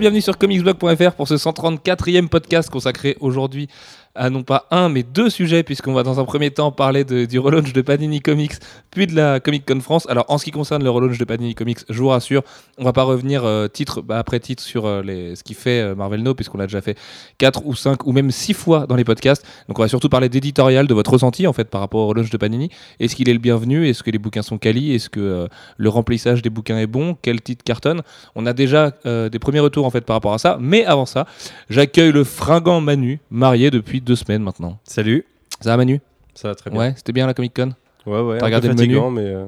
Bienvenue sur comicsblog.fr pour ce 134e podcast consacré aujourd'hui à non pas un mais deux sujets puisqu'on va dans un premier temps parler de- du relaunch de Panini Comics puis de la Comic Con France. Alors en ce qui concerne le relaunch de Panini Comics, je vous rassure, on va pas revenir euh, titre bah, après titre sur euh, les, ce qui fait euh, Marvel No puisqu'on l'a déjà fait 4 ou 5 ou même 6 fois dans les podcasts. Donc on va surtout parler d'éditorial, de votre ressenti en fait par rapport au relaunch de Panini. Est-ce qu'il est le bienvenu? Est-ce que les bouquins sont quali Est-ce que le remplissage des bouquins est bon? Quel titre cartonne? On a déjà des premiers retours en fait par rapport à ça. Mais avant ça, j'accueille le fringant Manu, marié depuis deux semaines maintenant. Salut, Ça va Manu? Ça va très bien. Ouais, c'était bien la Comic Con? Ouais, ouais. T'as regardé peu le menu? fatigant, mais euh,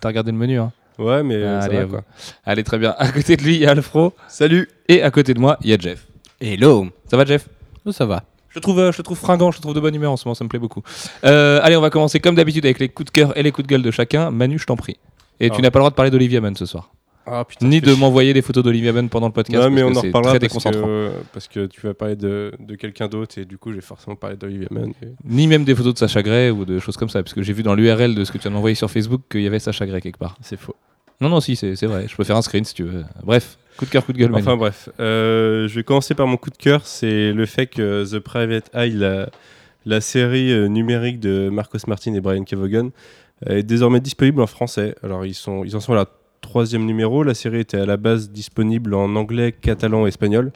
T'as regardé le menu hein? Ouais, mais euh, Ah, ça allez, va, quoi. Allez, très bien. À côté de lui, il y a Alfro. Salut. Et à côté de moi, il y a Jeff. Hello Ça va Jeff? Oh, Ça va. je te, trouve, euh, je trouve fringant, je te trouve de bonne humeur en ce moment, ça me plaît beaucoup. Euh, allez, on va commencer comme d'habitude avec les coups de cœur et les coups de gueule de chacun. Manu, je t'en prie. Et tu Ah. n'as pas le droit de parler d'Olivia Munn ce soir. Ah, putain, Ni de m'envoyer des photos d'Olivia Munn pendant le podcast. Ouais, mais parce on que en reparlera parce que, euh, parce que tu vas parler de, de quelqu'un d'autre et du coup, j'ai forcément parlé d'Olivia Mann. et- Ni même des photos de Sacha Gray ou de choses comme ça, parce que j'ai vu dans l'URL de ce que tu as envoyé sur Facebook qu'il y avait Sacha Gray quelque part. C'est faux. Non, non, si, c'est c'est vrai. Je peux faire un screen si tu veux. Bref, coup de cœur, coup de gueule. Manu. Enfin bref, euh, je vais commencer par mon coup de cœur, c'est le fait que The Private Eye, la, la série euh, numérique de Marcos Martin et Brian Kevogan, est désormais disponible en français. Alors ils, sont, ils en sont à la troisième numéro, la série était à la base disponible en anglais, catalan et espagnol.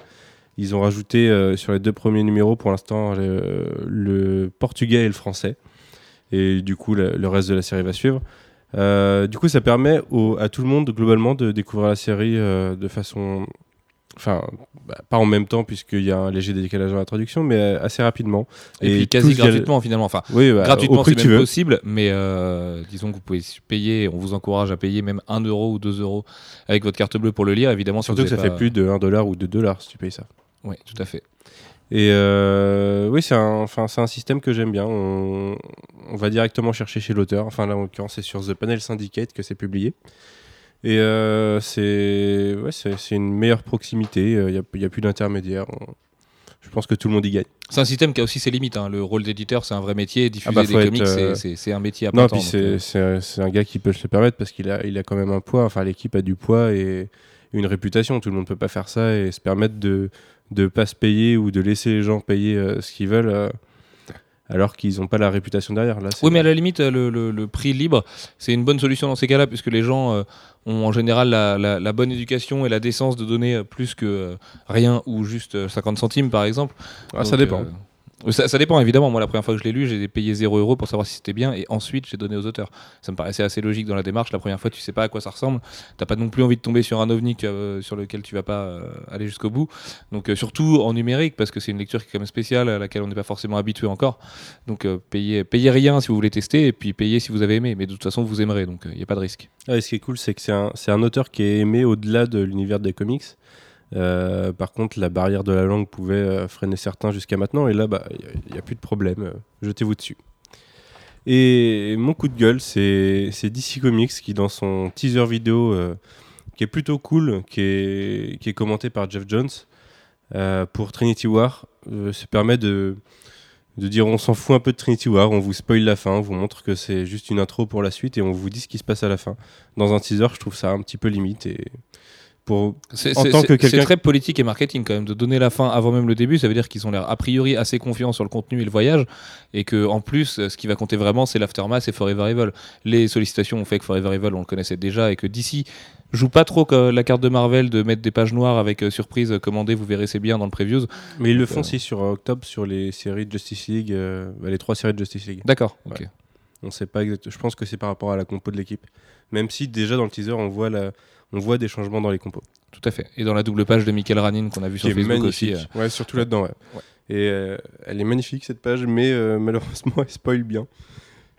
Ils ont rajouté euh, sur les deux premiers numéros pour l'instant le, le portugais et le français. Et du coup, le, reste de la série va suivre. Euh, du coup, ça permet à tout le monde globalement de découvrir la série euh, de façon, enfin, bah, pas en même temps puisqu'il y a un léger décalage dans la traduction, mais euh, assez rapidement. Et, puis quasi gratuitement finalement. Enfin, Oui, bah, gratuitement c'est même possible, mais euh, disons que vous pouvez payer, on vous encourage à payer même 1 euro ou 2 euros avec votre carte bleue pour le lire, évidemment. Surtout que ça avez fait pas- plus de 1 dollar ou 2 dollars si tu payes ça. Oui, tout à fait. Et euh, oui, c'est un, enfin, c'est un système que j'aime bien. On, on va directement chercher chez l'auteur. Enfin, là, en l'occurrence, c'est sur The Panel Syndicate que c'est publié. Et euh, c'est ouais, c'est une meilleure proximité. Il n'y a, y a plus d'intermédiaire. On- Je pense que tout le monde y gagne. C'est un système qui a aussi ses limites. hein. Le rôle d'éditeur, c'est un vrai métier. Diffuser bah, des comics, c'est- euh, c'est un métier à Non, puis c'est euh, un, gars qui peut se le permettre parce qu'il a, il a quand même un poids. Enfin, l'équipe a du poids et une réputation. Tout le monde peut pas faire ça et se permettre de ne pas se payer ou de laisser les gens payer euh, ce qu'ils veulent euh, alors qu'ils n'ont pas la réputation derrière. Là, Oui, mais à la limite, le, le- le prix libre, c'est une bonne solution dans ces cas-là, puisque les gens euh, ont en général la, la- la bonne éducation et la décence de donner euh, plus que euh, rien ou juste euh, 50 centimes, par exemple. Ah, ça dépend. Ça, dépend, évidemment. Moi, la première fois que je l'ai lu, j'ai payé 0 euros pour savoir si c'était bien, et ensuite, j'ai donné aux auteurs. Ça me paraissait assez logique dans la démarche. La première fois, tu sais pas à quoi ça ressemble. T'as pas non plus envie de tomber sur un ovni euh, sur lequel tu vas pas euh, aller jusqu'au bout. Donc, euh, surtout en numérique, parce que c'est une lecture qui est quand même spéciale, à laquelle on n'est pas forcément habitué encore. Donc, payez, payez rien si vous voulez tester, et puis payez si vous avez aimé. Mais de toute façon, vous aimerez, donc il n'y a pas de risque. Ah, et ce qui est cool, c'est que c'est un, un auteur qui est aimé au-delà de l'univers des comics. Euh, par contre, la barrière de la langue pouvait euh, freiner certains jusqu'à maintenant, et là, bah, il n'y a, plus de problème. euh, Jetez-vous dessus. Et mon coup de gueule, c'est DC Comics qui, dans son teaser vidéo, qui est plutôt cool, qui est, commenté par Jeff Jones, pour Trinity War, se permet de, de dire on s'en fout un peu de Trinity War, on vous spoil la fin, on vous montre que c'est juste une intro pour la suite et on vous dit ce qui se passe à la fin. Dans un teaser, je trouve ça un petit peu limite et pour C'est En c'est- tant que c'est- quelqu'un- c'est très politique et marketing quand même de donner la fin avant même le début. Ça veut dire qu'ils ont l'air a priori assez confiants sur le contenu et le voyage, et que en plus, euh, ce qui va compter vraiment, c'est l'aftermath et Forever Evil. Les sollicitations ont fait que Forever Evil, on le connaissait déjà, et que d'ici joue pas trop que la carte de Marvel de mettre des pages noires avec euh, surprise euh, commandée. Vous verrez, c'est bien dans le previews. mais ils le font euh, aussi sur euh, octobre sur les séries de Justice League, euh, bah, les trois séries de Justice League. D'accord. ok. On sait pas exactement. Je pense que c'est par rapport à la compo de l'équipe. Même si déjà dans le teaser, on voit la, on voit des changements dans les compos. Tout à fait. Et dans la double page de Michael Ranin qu'on a vu sur Facebook magnifique. aussi. euh, Ouais, surtout là-dedans. Ouais. Ouais. Et euh, elle est magnifique cette page, mais euh, malheureusement elle spoil bien.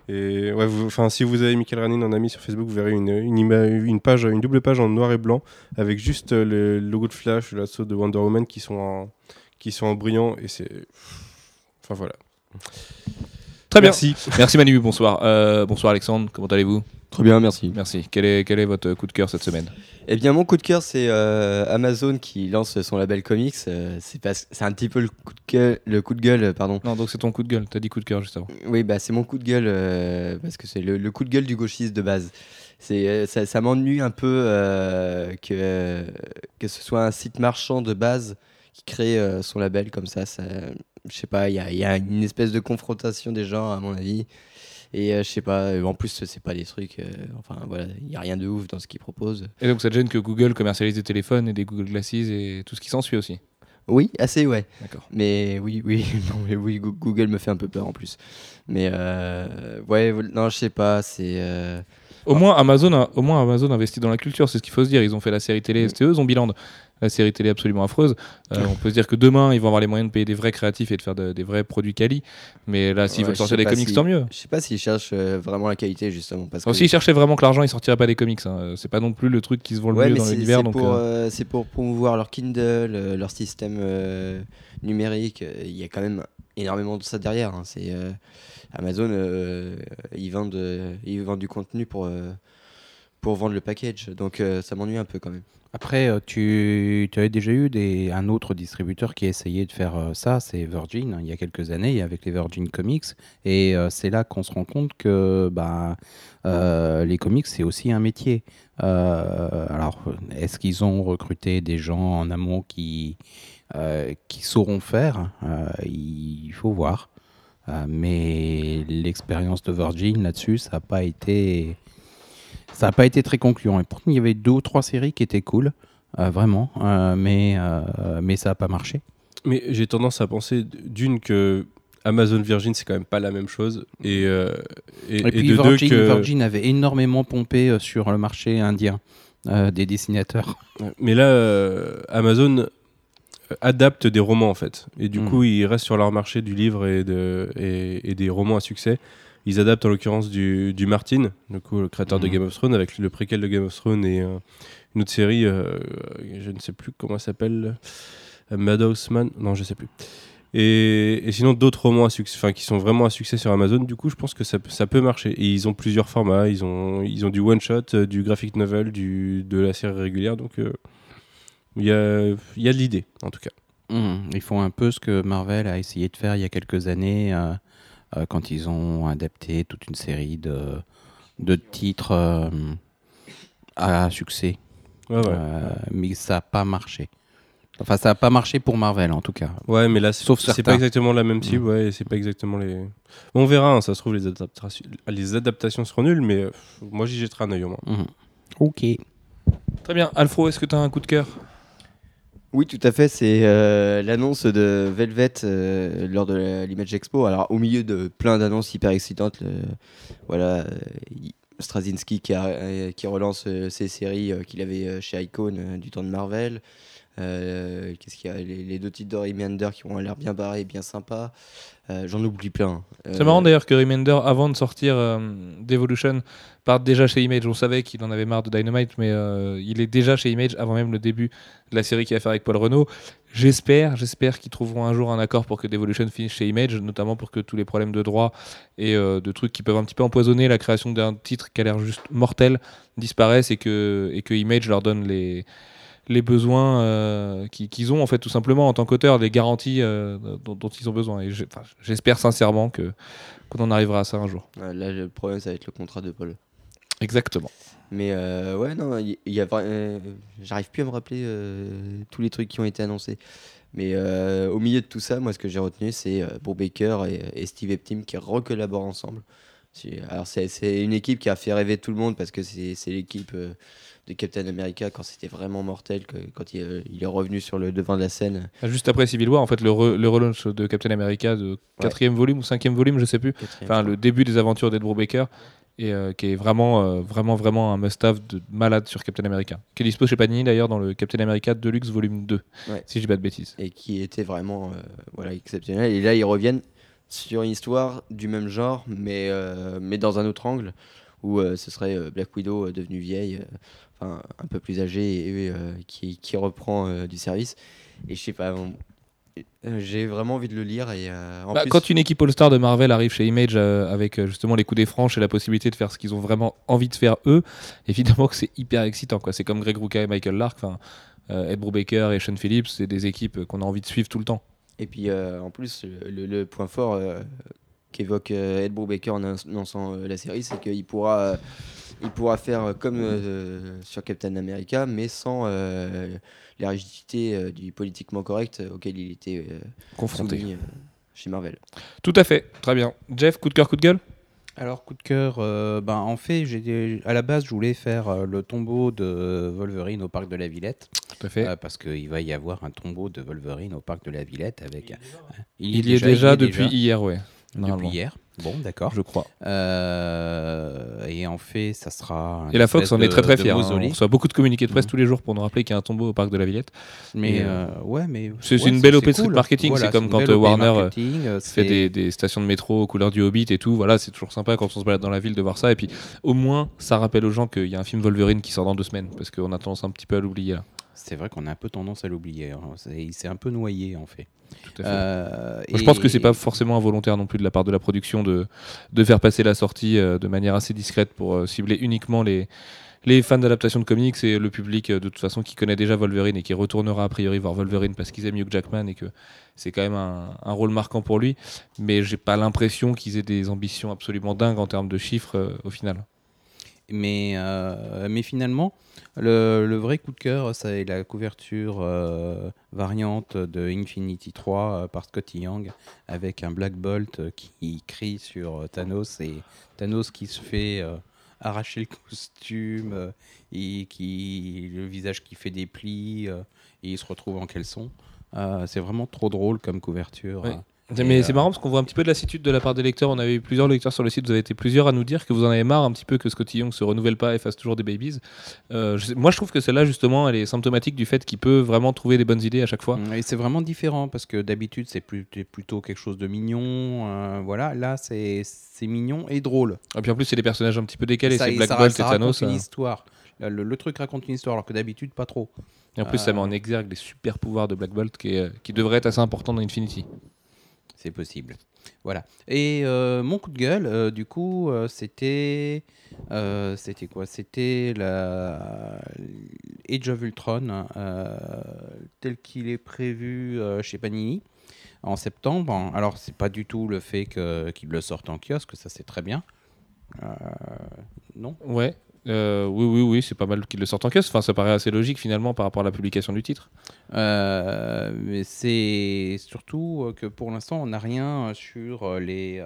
Et ouais, vous- si vous avez Michael Ranin en ami sur Facebook, vous verrez une, une, ima- une page, une double page en noir et blanc avec juste le logo de Flash, l'assaut de Wonder Woman qui sont en, qui sont en brillant et c'est, enfin voilà. Très bien. Merci. Merci Manu. Bonsoir. Euh, bonsoir Alexandre. Comment allez-vous? Très bien, merci. Merci. Quel est, quel est votre coup de cœur cette semaine? Eh bien, mon coup de cœur, c'est euh, Amazon qui lance son label comics. Euh, c'est parce- c'est un petit peu le coup de gueule, le coup de gueule pardon. Non, donc c'est ton coup de gueule. T'as dit coup de cœur juste avant. Oui, bah, c'est mon coup de gueule euh, parce que c'est le, le coup de gueule du gauchiste de base. C'est, ça, ça m'ennuie un peu euh, que, que ce soit un site marchand de base qui crée euh, son label comme ça. ça je sais pas, il y a, y a une espèce de confrontation des gens, à mon avis. Et euh, je sais pas, euh, en plus, c'est pas des trucs. euh, enfin, voilà, il n'y a rien de ouf dans ce qu'ils proposent. Et donc ça te gêne que Google commercialise des téléphones et des Google Glasses et tout ce qui s'ensuit aussi? Oui, assez, ouais. D'accord. Mais oui, oui, non, mais oui, Goo- Google me fait un peu peur en plus. Mais euh, ouais, non, je sais pas, c'est. euh, Au moins Amazon, a, au moins Amazon investit dans la culture, c'est ce qu'il faut se dire. Ils ont fait la série télé STE, Zombieland, la série télé absolument affreuse. Euh, on peut se dire que demain ils vont avoir les moyens de payer des vrais créatifs et de faire de- des vrais produits quali. Mais là, s'ils Ouais, veulent sortir des comics, si- tant mieux. Je sais pas s'ils cherchent euh, vraiment la qualité justement parce que. S'ils cherchaient vraiment que l'argent, ils sortiraient pas des comics. hein. C'est pas non plus le truc qui se vend le Ouais, mieux dans l'univers. c'est donc, pour, euh, euh, pour promouvoir leur Kindle, euh, leur système euh, numérique. Euh, Il y a quand même énormément de ça derrière. hein. C'est euh, Amazon, euh, ils vendent, euh, ils vendent du contenu pour euh, pour vendre le package. Donc euh, ça m'ennuie un peu quand même. Après, euh, tu, tu avais déjà eu un autre distributeur qui a essayé de faire euh, ça, c'est Virgin, hein, il y a quelques années, avec les Virgin Comics. Et euh, c'est là qu'on se rend compte que bah, les comics, c'est aussi un métier. Alors, est-ce qu'ils ont recruté des gens en amont qui, sauront faire? Il faut voir. Mais l'expérience de Virgin là-dessus, ça n'a pas été ça n'a pas été très concluant. Et pourtant, il y avait deux ou trois séries qui étaient cool, euh, vraiment, euh, mais, euh, mais ça n'a pas marché. Mais j'ai tendance à penser d'une que Amazon Virgin c'est quand même pas la même chose et euh, et, Et, et puis deux Virgin, que Virgin avait énormément pompé sur le marché indien euh, des dessinateurs. mais là euh, Amazon adapte des romans en fait et du Mhm. coup ils restent sur leur marché du livre et de et des romans à succès ils adaptent en l'occurrence du, du Martin du coup le créateur de Mhm. Game of Thrones avec le préquel de Game of Thrones et euh, une autre série euh, je ne sais plus comment elle s'appelle euh, Meadowsman non je sais plus Et, et sinon, d'autres romans à succès, enfin, qui sont vraiment à succès sur Amazon, du coup, je pense que ça, peut- ça peut marcher. Et ils ont plusieurs formats. Ils ont, ils ont du one-shot, du graphic novel, du, de la série régulière. Donc, il y, a, y a de l'idée, en tout cas. Mhm. Ils font un peu ce que Marvel a essayé de faire il y a quelques années euh, quand ils ont adapté toute une série de, de titres euh, à succès. Ouais, ouais. Euh, mais ça n'a pas marché. Enfin, ça n'a pas marché pour Marvel en tout cas. Ouais, mais là, c'est pas exactement la même cible, Mm. ouais, c'est pas exactement les. Bon, on verra, hein, ça se trouve, les adaptations, les adaptations seront nulles, mais euh, moi, j'y jetterai un œil au moins. Mhm. Ok. Très bien. Alfro, est-ce que tu as un coup de cœur? Oui, tout à fait. C'est euh, l'annonce de Velvet euh, lors de l'Image Expo. Alors, au milieu de plein d'annonces hyper excitantes, voilà, euh, Straczynski qui, relance ses séries qu'il avait chez Icon du temps de Marvel. Qu'est-ce qu'il y a? Les, deux titres de Remender qui ont l'air bien barrés, bien sympas. Euh, J'en oublie plein. C'est Euh, marrant d'ailleurs que Remender, avant de sortir euh, d'Evolution, parte déjà chez Image. On savait qu'il en avait marre de Dynamite, mais il est déjà chez Image avant même le début de la série qu'il va faire avec Paul Renault. J'espère, j'espère qu'ils trouveront un jour un accord pour que Devolution finisse chez Image, notamment pour que tous les problèmes de droit et de trucs qui peuvent un petit peu empoisonner la création d'un titre qui a l'air juste mortel disparaissent et que, et que Image leur donne les, les besoins euh, qui- qu'ils ont en fait tout simplement en tant qu'auteur, les garanties euh, dont, dont ils ont besoin. Et j'espère sincèrement que qu'on en arrivera à ça un jour. Là, le problème, ça va être le contrat de Paul. Exactement. Mais euh, ouais, non, il il y, a J'arrive plus à me rappeler tous les trucs qui ont été annoncés. Mais au milieu de tout ça, moi, ce que j'ai retenu, c'est Bob Baker et, et Steve Eptim qui recollaborent ensemble. Alors, c'est une équipe qui a fait rêver tout le monde parce que c'est c'est l'équipe de Captain America quand c'était vraiment mortel, que, quand il, euh, il est revenu sur le devant de la scène. Juste après Civil War, en fait, le, re- le relaunch de Captain America de quatrième volume ou cinquième volume, je sais plus. quatrième, Enfin, le début des aventures d'Ed Brubaker et euh, qui est vraiment, euh, vraiment, vraiment un must-have de malade sur Captain America. Qui est dispo chez Panini d'ailleurs dans le Captain America Deluxe volume 2, Ouais. si je dis pas de bêtises. et qui était vraiment euh, voilà, exceptionnel. Et là, ils reviennent sur une histoire du même genre, mais, mais dans un autre angle, où ce serait Black Widow devenue vieille, enfin un peu plus âgée, et euh, qui, qui reprend euh, du service. Et je sais pas, euh, j'ai vraiment envie de le lire. Et, euh, en Bah, plus, Quand une équipe All-Star de Marvel arrive chez Image euh, avec euh, justement les coups des franches et la possibilité de faire ce qu'ils ont vraiment envie de faire eux, évidemment que c'est hyper excitant. quoi. C'est comme Greg Rucka et Michael Lark, Ed Brubaker et Sean Phillips, c'est des équipes qu'on a envie de suivre tout le temps. Et puis en plus, le, point fort qu'évoque Ed Brubaker en annonçant la série, c'est qu'il pourra, il pourra faire euh, comme euh, sur Captain America, mais sans euh, les rigidités euh, du politiquement correct euh, auquel il était euh, Confronté. soumis euh, chez Marvel. Tout à fait, très bien. Jeff, coup de cœur, coup de gueule? Alors, coup de cœur, euh, ben, en fait, j'ai à la base, je voulais faire euh, le tombeau de Wolverine au parc de la Villette. Tout à fait. euh, parce qu'il va y avoir un tombeau de Wolverine au parc de la Villette. avec. il y est déjà, depuis hier, ouais. Depuis hier. Bon, d'accord. je crois. Euh, et en fait, ça sera. Et la Fox en est très très fière. hein. On reçoit beaucoup de communiqués de presse Mhm. tous les jours pour nous rappeler qu'il y a un tombeau au parc de la Villette. Mais Et, euh, ouais, mais c'est- ouais, une belle OP de cool. marketing, c'est comme quand, euh, Warner, euh, euh, fait des, des stations de métro aux couleurs du Hobbit et tout. Voilà, c'est toujours sympa quand on se balade dans la ville de voir ça. Et puis au moins, ça rappelle aux gens qu'il y a un film Wolverine qui sort dans deux semaines parce qu'on a tendance un petit peu à l'oublier là. C'est vrai qu'on a un peu tendance à l'oublier. hein. Il s'est un peu noyé en fait. Tout à fait. Euh, Je pense que c'est pas forcément involontaire non plus de la part de la production de, de faire passer la sortie euh, de manière assez discrète pour euh, cibler uniquement les, les fans d'adaptation de comics et le public de toute façon qui connaît déjà Wolverine et qui retournera a priori voir Wolverine parce qu'ils aiment Hugh Jackman et que c'est quand même un, un rôle marquant pour lui. Mais j'ai pas l'impression qu'ils aient des ambitions absolument dingues en termes de chiffres euh, au final. Mais, euh, mais finalement, le, le vrai coup de cœur, c'est la couverture euh, variante de Infinity 3 euh, par Scotty Young avec un Black Bolt qui crie sur Thanos et Thanos qui se fait arracher le costume et qui le visage qui fait des plis et il se retrouve en caleçon. C'est vraiment trop drôle comme couverture. Ouais. Euh. Mais Et, c'est euh, marrant parce qu'on voit un petit peu de lassitude de la part des lecteurs. On avait eu plusieurs lecteurs sur le site, vous avez été plusieurs à nous dire que vous en avez marre un petit peu que Scotty Young se renouvelle pas et fasse toujours des babies. Euh, je sais- moi je trouve que celle-là justement elle est symptomatique du fait qu'il peut vraiment trouver des bonnes idées à chaque fois. Et c'est vraiment différent parce que d'habitude c'est plutôt quelque chose de mignon. euh, voilà, là c'est mignon et drôle. Et puis en plus c'est des personnages un petit peu décalés, c'est Black ça- Bolt ça et Thanos. une euh. histoire. Le, truc raconte une histoire alors que d'habitude pas trop. Et en plus ça met Euh. en exergue les super pouvoirs de Black Bolt qui, est- euh, qui devraient être assez importants dans Infinity. C'est possible. Voilà. Et euh, mon coup de gueule, euh, du coup, euh, c'était. c'était quoi? C'était la Age of Ultron, euh, tel qu'il est prévu chez Panini en septembre. Alors, c'est pas du tout le fait que- qu'il le sorte en kiosque, ça c'est très bien. Non? Ouais. Euh, oui, oui, oui, c'est pas mal qu'ils le sortent en kiosque. Enfin, ça paraît assez logique finalement par rapport à la publication du titre. Euh, mais c'est surtout euh, que pour l'instant, on n'a rien sur les,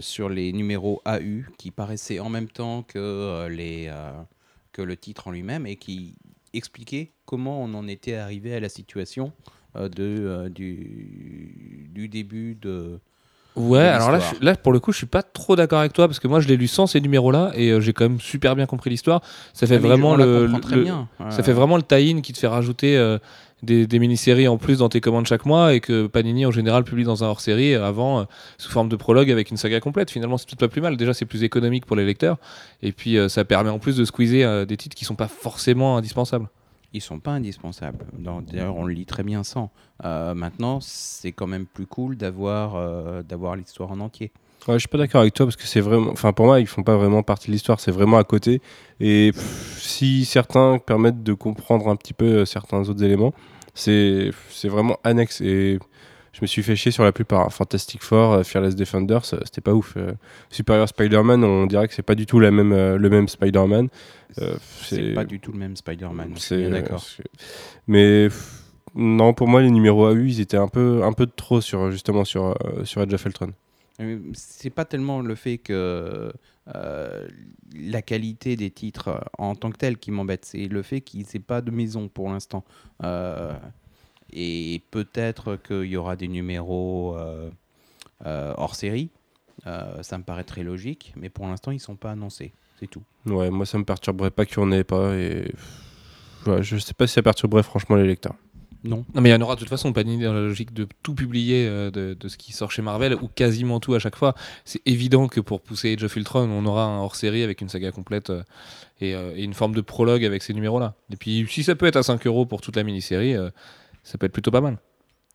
sur les numéros AU qui paraissaient en même temps que, les, que le titre en lui-même et qui expliquaient comment on en était arrivé à la situation de, du début de. Ouais, alors là, je- là, pour le coup, je suis pas trop d'accord avec toi parce que moi, je l'ai lu sans ces numéros-là et euh, j'ai quand même super bien compris l'histoire. Ça fait Ah, vraiment le, le- bien. ça fait vraiment le tie-in qui te fait rajouter euh, des, des mini-séries en plus dans tes commandes chaque mois et que Panini en général publie dans un hors-série euh, avant euh, sous forme de prologue avec une saga complète. Finalement, c'est peut-être pas plus mal. Déjà, c'est plus économique pour les lecteurs et puis ça permet en plus de squeezer des titres qui sont pas forcément indispensables. Ils sont pas indispensables. D'ailleurs, on le lit très bien sans. Euh, maintenant, c'est quand même plus cool d'avoir euh, d'avoir l'histoire en entier. Ouais, je suis pas d'accord avec toi parce que c'est vraiment. Enfin, pour moi, ils font pas vraiment partie de l'histoire, c'est vraiment à côté. Et si certains permettent de comprendre un petit peu euh, certains autres éléments, c'est c'est vraiment annexe. Et je me suis fait chier sur la plupart. Fantastic Four, euh, Fearless Defenders, euh, c'était pas ouf. Euh, Superior Spider-Man, on dirait que c'est pas du tout la même, le même Spider-Man. C'est pas du tout le même Spider-Man. C'est- d'accord. Mais non, pour moi, les numéros AU, ils étaient un peu, un peu de trop sur, justement sur, sur Edge of Ultron. C'est pas tellement le fait que euh, la qualité des titres en tant que tel qui m'embête, c'est le fait qu'ils n'aient pas de maison pour l'instant. Euh, et peut-être qu'il y aura des numéros euh, euh, hors série. Euh, ça me paraît très logique, mais pour l'instant, ils sont pas annoncés. C'est tout. Ouais, moi ça me perturberait pas qu'il n'y en ait pas et ouais, je sais pas si ça perturberait franchement les lecteurs. Non. Non, mais il y en aura de toute façon, Panini dans la logique de tout publier euh, de, de ce qui sort chez Marvel, ou quasiment tout à chaque fois. C'est évident que pour pousser Age of Ultron, on aura un hors-série avec une saga complète euh, et, euh, et une forme de prologue avec ces numéros-là. Et puis, si ça peut être à 5 euros pour toute la mini-série, euh, ça peut être plutôt pas mal.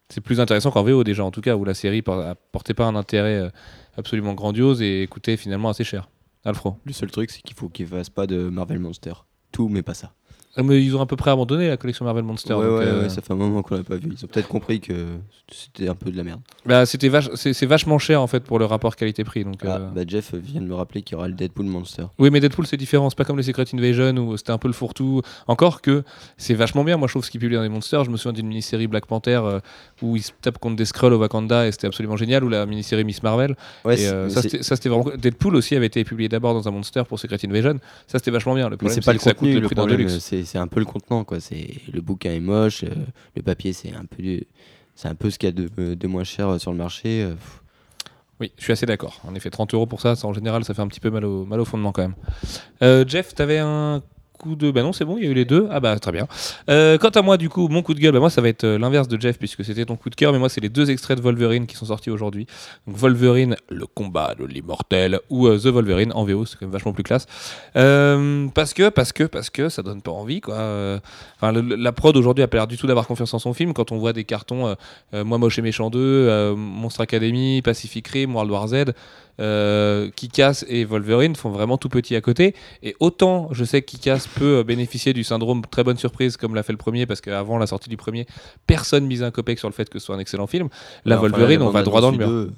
C'est plus intéressant qu'en VO déjà, en tout cas, où la série por- portait pas un intérêt euh, absolument grandiose et coûtait finalement assez cher. Alfro. Le seul truc, c'est qu'il faut qu'il fasse pas de Marvel Monster. Tout, mais pas ça. Ah, Mais ils ont à peu près abandonné la collection Marvel Monster. ouais, donc, ouais, euh, ouais, ça fait un moment qu'on l'a pas vu. Ils ont peut-être compris que c'était un peu de la merde. bah, c'était vache- c'est vachement cher en fait pour le rapport qualité-prix. Donc, Ah, euh, bah Jeff vient de me rappeler qu'il y aura le Deadpool Monster. Oui, mais Deadpool c'est différent. C'est pas comme les Secret Invasion où c'était un peu le fourre-tout. Encore que c'est vachement bien. Moi, je trouve ce qu'ils publient dans les Monsters. Je me souviens d'une mini-série Black Panther euh, où ils se tapent contre des Skrulls au Wakanda et c'était absolument génial. Ou la mini-série Miss Marvel. Ouais, Et, ça, c'était vraiment. Deadpool aussi avait été publié d'abord dans un Monster pour Secret Invasion. Ça, c'était vachement bien. Le problème, c'est pas le que ça coûte contenu, le prix d'un Deluxe. C'est un peu le contenant quoi. Le bouquin est moche, euh, le papier c'est un peu c'est un peu ce qu'il y a de, moins cher euh, sur le marché. euh. Oui, je suis assez d'accord. En effet, 30 euros pour ça, en général, ça fait un petit peu mal au, mal au fondement quand même. Jeff, t'avais un de. Bah non, c'est bon, il y a eu les deux. Ah bah très bien. Euh, quant à moi, du coup, mon coup de gueule, bah moi, ça va être euh, l'inverse de Jeff puisque c'était ton coup de cœur, mais moi, c'est les deux extraits de Wolverine qui sont sortis aujourd'hui. Donc Wolverine, le combat de l'immortel, ou euh, The Wolverine en VO, c'est quand même vachement plus classe. Parce que, parce que, parce que ça donne pas envie, quoi. Enfin, la prod aujourd'hui a pas l'air du tout d'avoir confiance en son film quand on voit des cartons Moi Moche et Méchant 2, euh, Monstre Academy, Pacific Rim, World War Z, euh, Kick-Ass et Wolverine font vraiment tout petit à côté. Et autant je sais que Kick-Ass peut euh, bénéficier du syndrome très bonne surprise comme l'a fait le premier, parce qu'avant la sortie du premier, personne misait un copec sur le fait que ce soit un excellent film. La Alors, enfin, Wolverine, on va droit dans le mur.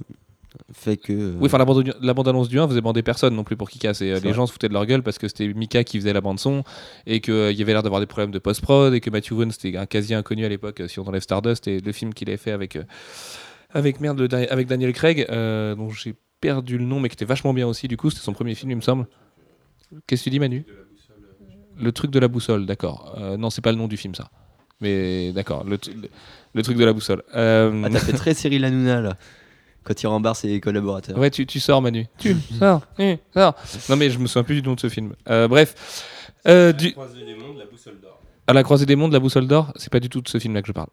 Fait que. euh, Oui, enfin la bande, la bande-annonce du 1 faisait bander personne non plus pour Kick-Ass. Et euh, les gens se foutaient de leur gueule parce que c'était Mika qui faisait la bande-son et qu'il y avait l'air d'avoir des problèmes de post-prod et que Matthew Vaughn c'était un quasi inconnu à l'époque euh, si on enlève Stardust et le film qu'il avait fait avec, euh, avec, merde, le avec Daniel Craig, euh, dont j'ai perdu le nom mais qui était vachement bien aussi. Du coup, c'était son premier film, il me semble. Qu'est-ce que tu dis, Manu? Le truc de la boussole, d'accord. Euh, non, c'est pas le nom du film, ça. Mais d'accord, le, tru- le- le truc de la boussole. Euh, Ah, t'as fait très Cyril Hanouna là. Quand il rembarre ses collaborateurs. Ouais, tu, tu sors, Manu. Tu sors, tu sors. Non, mais je me souviens plus du nom de ce film. Euh, bref. Euh, du... À la croisée des mondes, la boussole d'or, c'est pas du tout de ce film-là que je parle.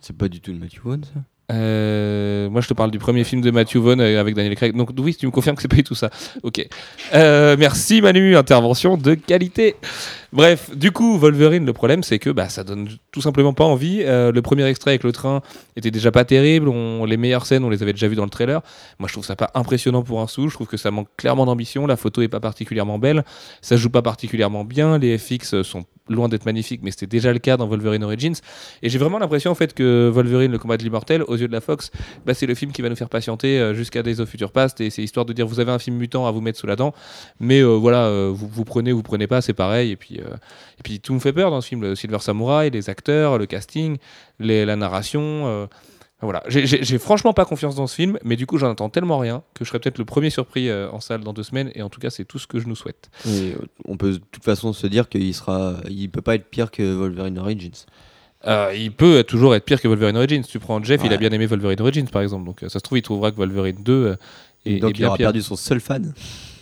C'est pas du tout de Matthew Vaughn ça? Euh, moi, je te parle du premier film de Matthew Vaughn euh, avec Daniel Craig. Donc, oui, tu me confirmes que c'est pas du tout ça. Ok. Euh, merci Manu, intervention de qualité. Bref, du coup, Wolverine, le problème, c'est que bah, ça donne tout simplement pas envie. Le premier extrait avec le train était déjà pas terrible. Les meilleures scènes, on les avait déjà vues dans le trailer. Moi, je trouve ça pas impressionnant pour un sou. Je trouve que ça manque clairement d'ambition. La photo est pas particulièrement belle. Ça joue pas particulièrement bien. Les FX sont loin d'être magnifiques, mais c'était déjà le cas dans Wolverine Origins. Et j'ai vraiment l'impression en fait que Wolverine, le combat de l'immortel, aux yeux de la Fox, bah, c'est le film qui va nous faire patienter euh, jusqu'à Days of Future Past. Et c'est histoire de dire vous avez un film mutant à vous mettre sous la dent, mais euh, voilà, euh, vous, vous prenez, vous prenez pas, c'est pareil. Et puis, et puis tout me fait peur dans ce film, le Silver Samurai, les acteurs, le casting, la narration. Voilà, j'ai- franchement pas confiance dans ce film, mais du coup j'en attends tellement rien que je serai peut-être le premier surpris euh, en salle dans deux semaines, et en tout cas c'est tout ce que je nous souhaite. Et, on peut de toute façon se dire qu'il sera, il peut pas être pire que Wolverine Origins. Euh, il peut toujours être pire que Wolverine Origins. Tu prends Jeff, il a bien aimé Wolverine Origins par exemple, donc euh, ça se trouve il trouvera que Wolverine 2 euh, est, Donc est il bien aura pire. perdu son seul fan.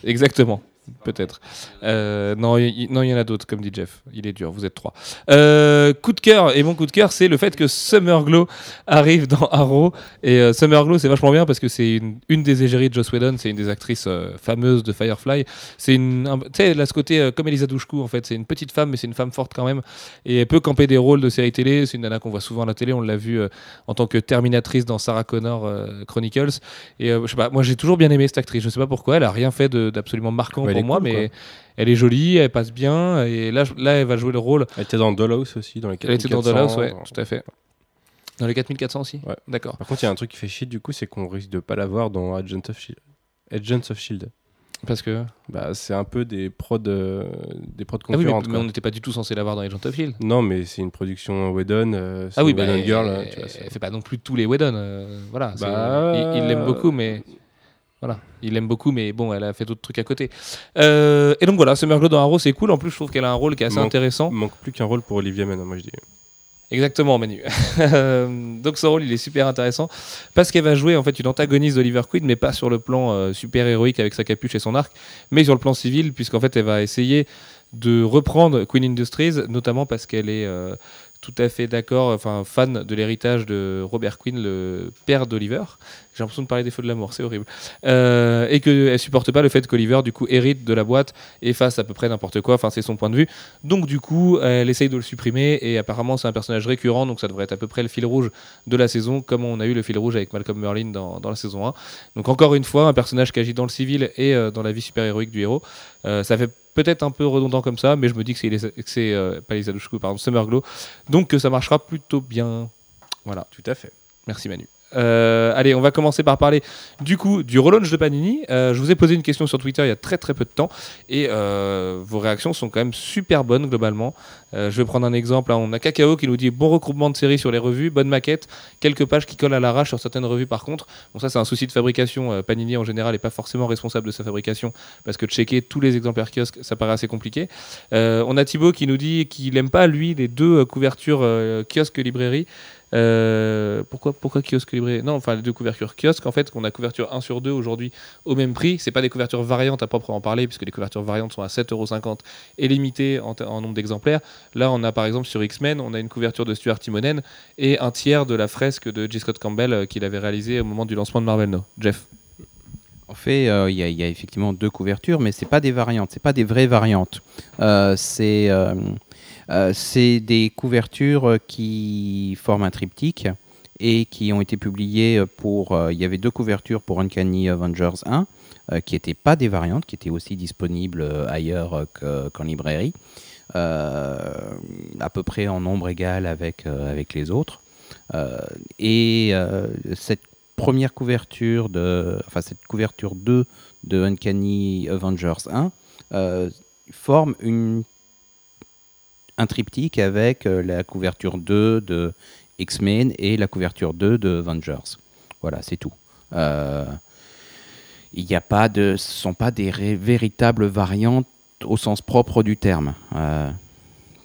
Exactement. Peut-être. Euh, non, il il- non, il y en a d'autres, comme dit Jeff. Il est dur, vous êtes trois. Euh, coup de cœur, et mon coup de cœur, c'est le fait que Summer Glow arrive dans Arrow. Et euh, Summer Glow, c'est vachement bien parce que c'est une, une des égéries de Joss Whedon, c'est une des actrices euh, fameuses de Firefly. C'est une. un- Tu sais, elle a ce côté euh, comme Elisa Douchkou, en fait. C'est une petite femme, mais c'est une femme forte quand même. Et elle peut camper des rôles de séries télé. C'est une nana qu'on voit souvent à la télé. On l'a vu euh, en tant que Terminatrice dans Sarah Connor Chronicles. Et je sais pas, moi j'ai toujours bien aimé cette actrice. Je sais pas pourquoi, elle a rien fait d'absolument marquant Ouais, pour moi, cool, mais elle est jolie, elle passe bien. Et là, là, elle va jouer le rôle. Elle était dans Dollhouse aussi, dans les Elle était dans 4400. Dollhouse, ouais, tout à fait. Dans les 4400 aussi Ouais. D'accord. Par contre, il y a un truc qui fait chier du coup, c'est qu'on risque de pas l'avoir dans Agents of Shield. Agents of Shield. Parce que. Bah, c'est un peu des prods, euh, des prods Ah oui, mais, on n'était pas du tout censé l'avoir dans Agent of Shield. Non, mais c'est une production Whedon. euh, Ah oui, bah, Whedon elle, Girl. hein, tu vois, elle c'est- fait pas non plus tous les Whedon. euh, voilà. c'est- Bah, il l'aime beaucoup, mais. Voilà, il l'aime beaucoup, mais bon, elle a fait d'autres trucs à côté. Euh, et donc voilà, Summer Glow dans Arrow, c'est cool. En plus, je trouve qu'elle a un rôle qui est assez Manque- intéressant. Il manque plus qu'un rôle pour Olivia Mann, hein, moi je dis. Exactement, Manu. Euh, donc son rôle, il est super intéressant parce qu'elle va jouer en fait une antagoniste d'Oliver Queen, mais pas sur le plan euh, super héroïque avec sa capuche et son arc, mais sur le plan civil, puisqu'en fait elle va essayer de reprendre Queen Industries, notamment parce qu'elle est euh, tout à fait d'accord, enfin fan de l'héritage de Robert Queen, le père d'Oliver. J'ai l'impression de parler des feux de l'amour, c'est horrible. Euh, et qu'elle supporte pas le fait qu'Oliver, du coup, hérite de la boîte et fasse à peu près n'importe quoi. Enfin, c'est son point de vue. Donc, du coup, elle essaye de le supprimer et apparemment, c'est un personnage récurrent, donc ça devrait être à peu près le fil rouge de la saison, comme on a eu le fil rouge avec Malcolm Merlin dans, dans la saison 1. Donc, encore une fois, un personnage qui agit dans le civil et euh, dans la vie super-héroïque du héros. Euh, ça fait peut-être un peu redondant comme ça, mais je me dis que c'est, euh, pas les Alushku, pardon, Summer Glow, donc que ça marchera plutôt bien. Voilà. Tout à fait. Merci Manu. Euh, allez, on va commencer par parler du coup du relaunch de Panini. Euh, je vous ai posé une question sur Twitter il y a très très peu de temps et euh, vos réactions sont quand même super bonnes globalement. Je vais prendre un exemple. hein. On a Cacao qui nous dit bon regroupement de séries sur les revues, bonne maquette, quelques pages qui collent à l'arrache sur certaines revues par contre. Bon, ça c'est un souci de fabrication. Panini en général n'est pas forcément responsable de sa fabrication parce que checker tous les exemplaires kiosques ça paraît assez compliqué. On a Thibaut qui nous dit qu'il n'aime pas lui les deux couvertures kiosque librairie. Euh, pourquoi, pourquoi kiosque librairie Non, enfin les deux couvertures kiosque. En fait, qu'on a couverture 1 sur 2 aujourd'hui au même prix. C'est pas des couvertures variantes à proprement parler, puisque les couvertures variantes sont à 7,50€ et limitées en, en nombre d'exemplaires. Là, on a par exemple sur X-Men, on a une couverture de Stuart Timonen et un tiers de la fresque de J. Scott Campbell euh, qu'il avait réalisé au moment du lancement de Marvel Now. Jeff? En fait, euh, il y, y a effectivement deux couvertures, mais c'est pas des variantes, c'est pas des vraies variantes. Euh, c'est c'est des couvertures euh, qui forment un triptyque et qui ont été publiées pour. euh, Il y avait deux couvertures pour Uncanny Avengers 1 euh, qui n'étaient pas des variantes, qui étaient aussi disponibles euh, ailleurs euh, que- qu'en librairie, euh, à peu près en nombre égal avec, euh, avec les autres. Euh, et euh, cette première couverture de, enfin cette couverture 2 de Uncanny Avengers 1 euh, forme une, un triptyque avec euh, la couverture 2 de X-Men et la couverture 2 de Avengers. Voilà, c'est tout. Euh, Il n'y a pas de, ce sont pas des véritables variantes au sens propre du terme. Euh,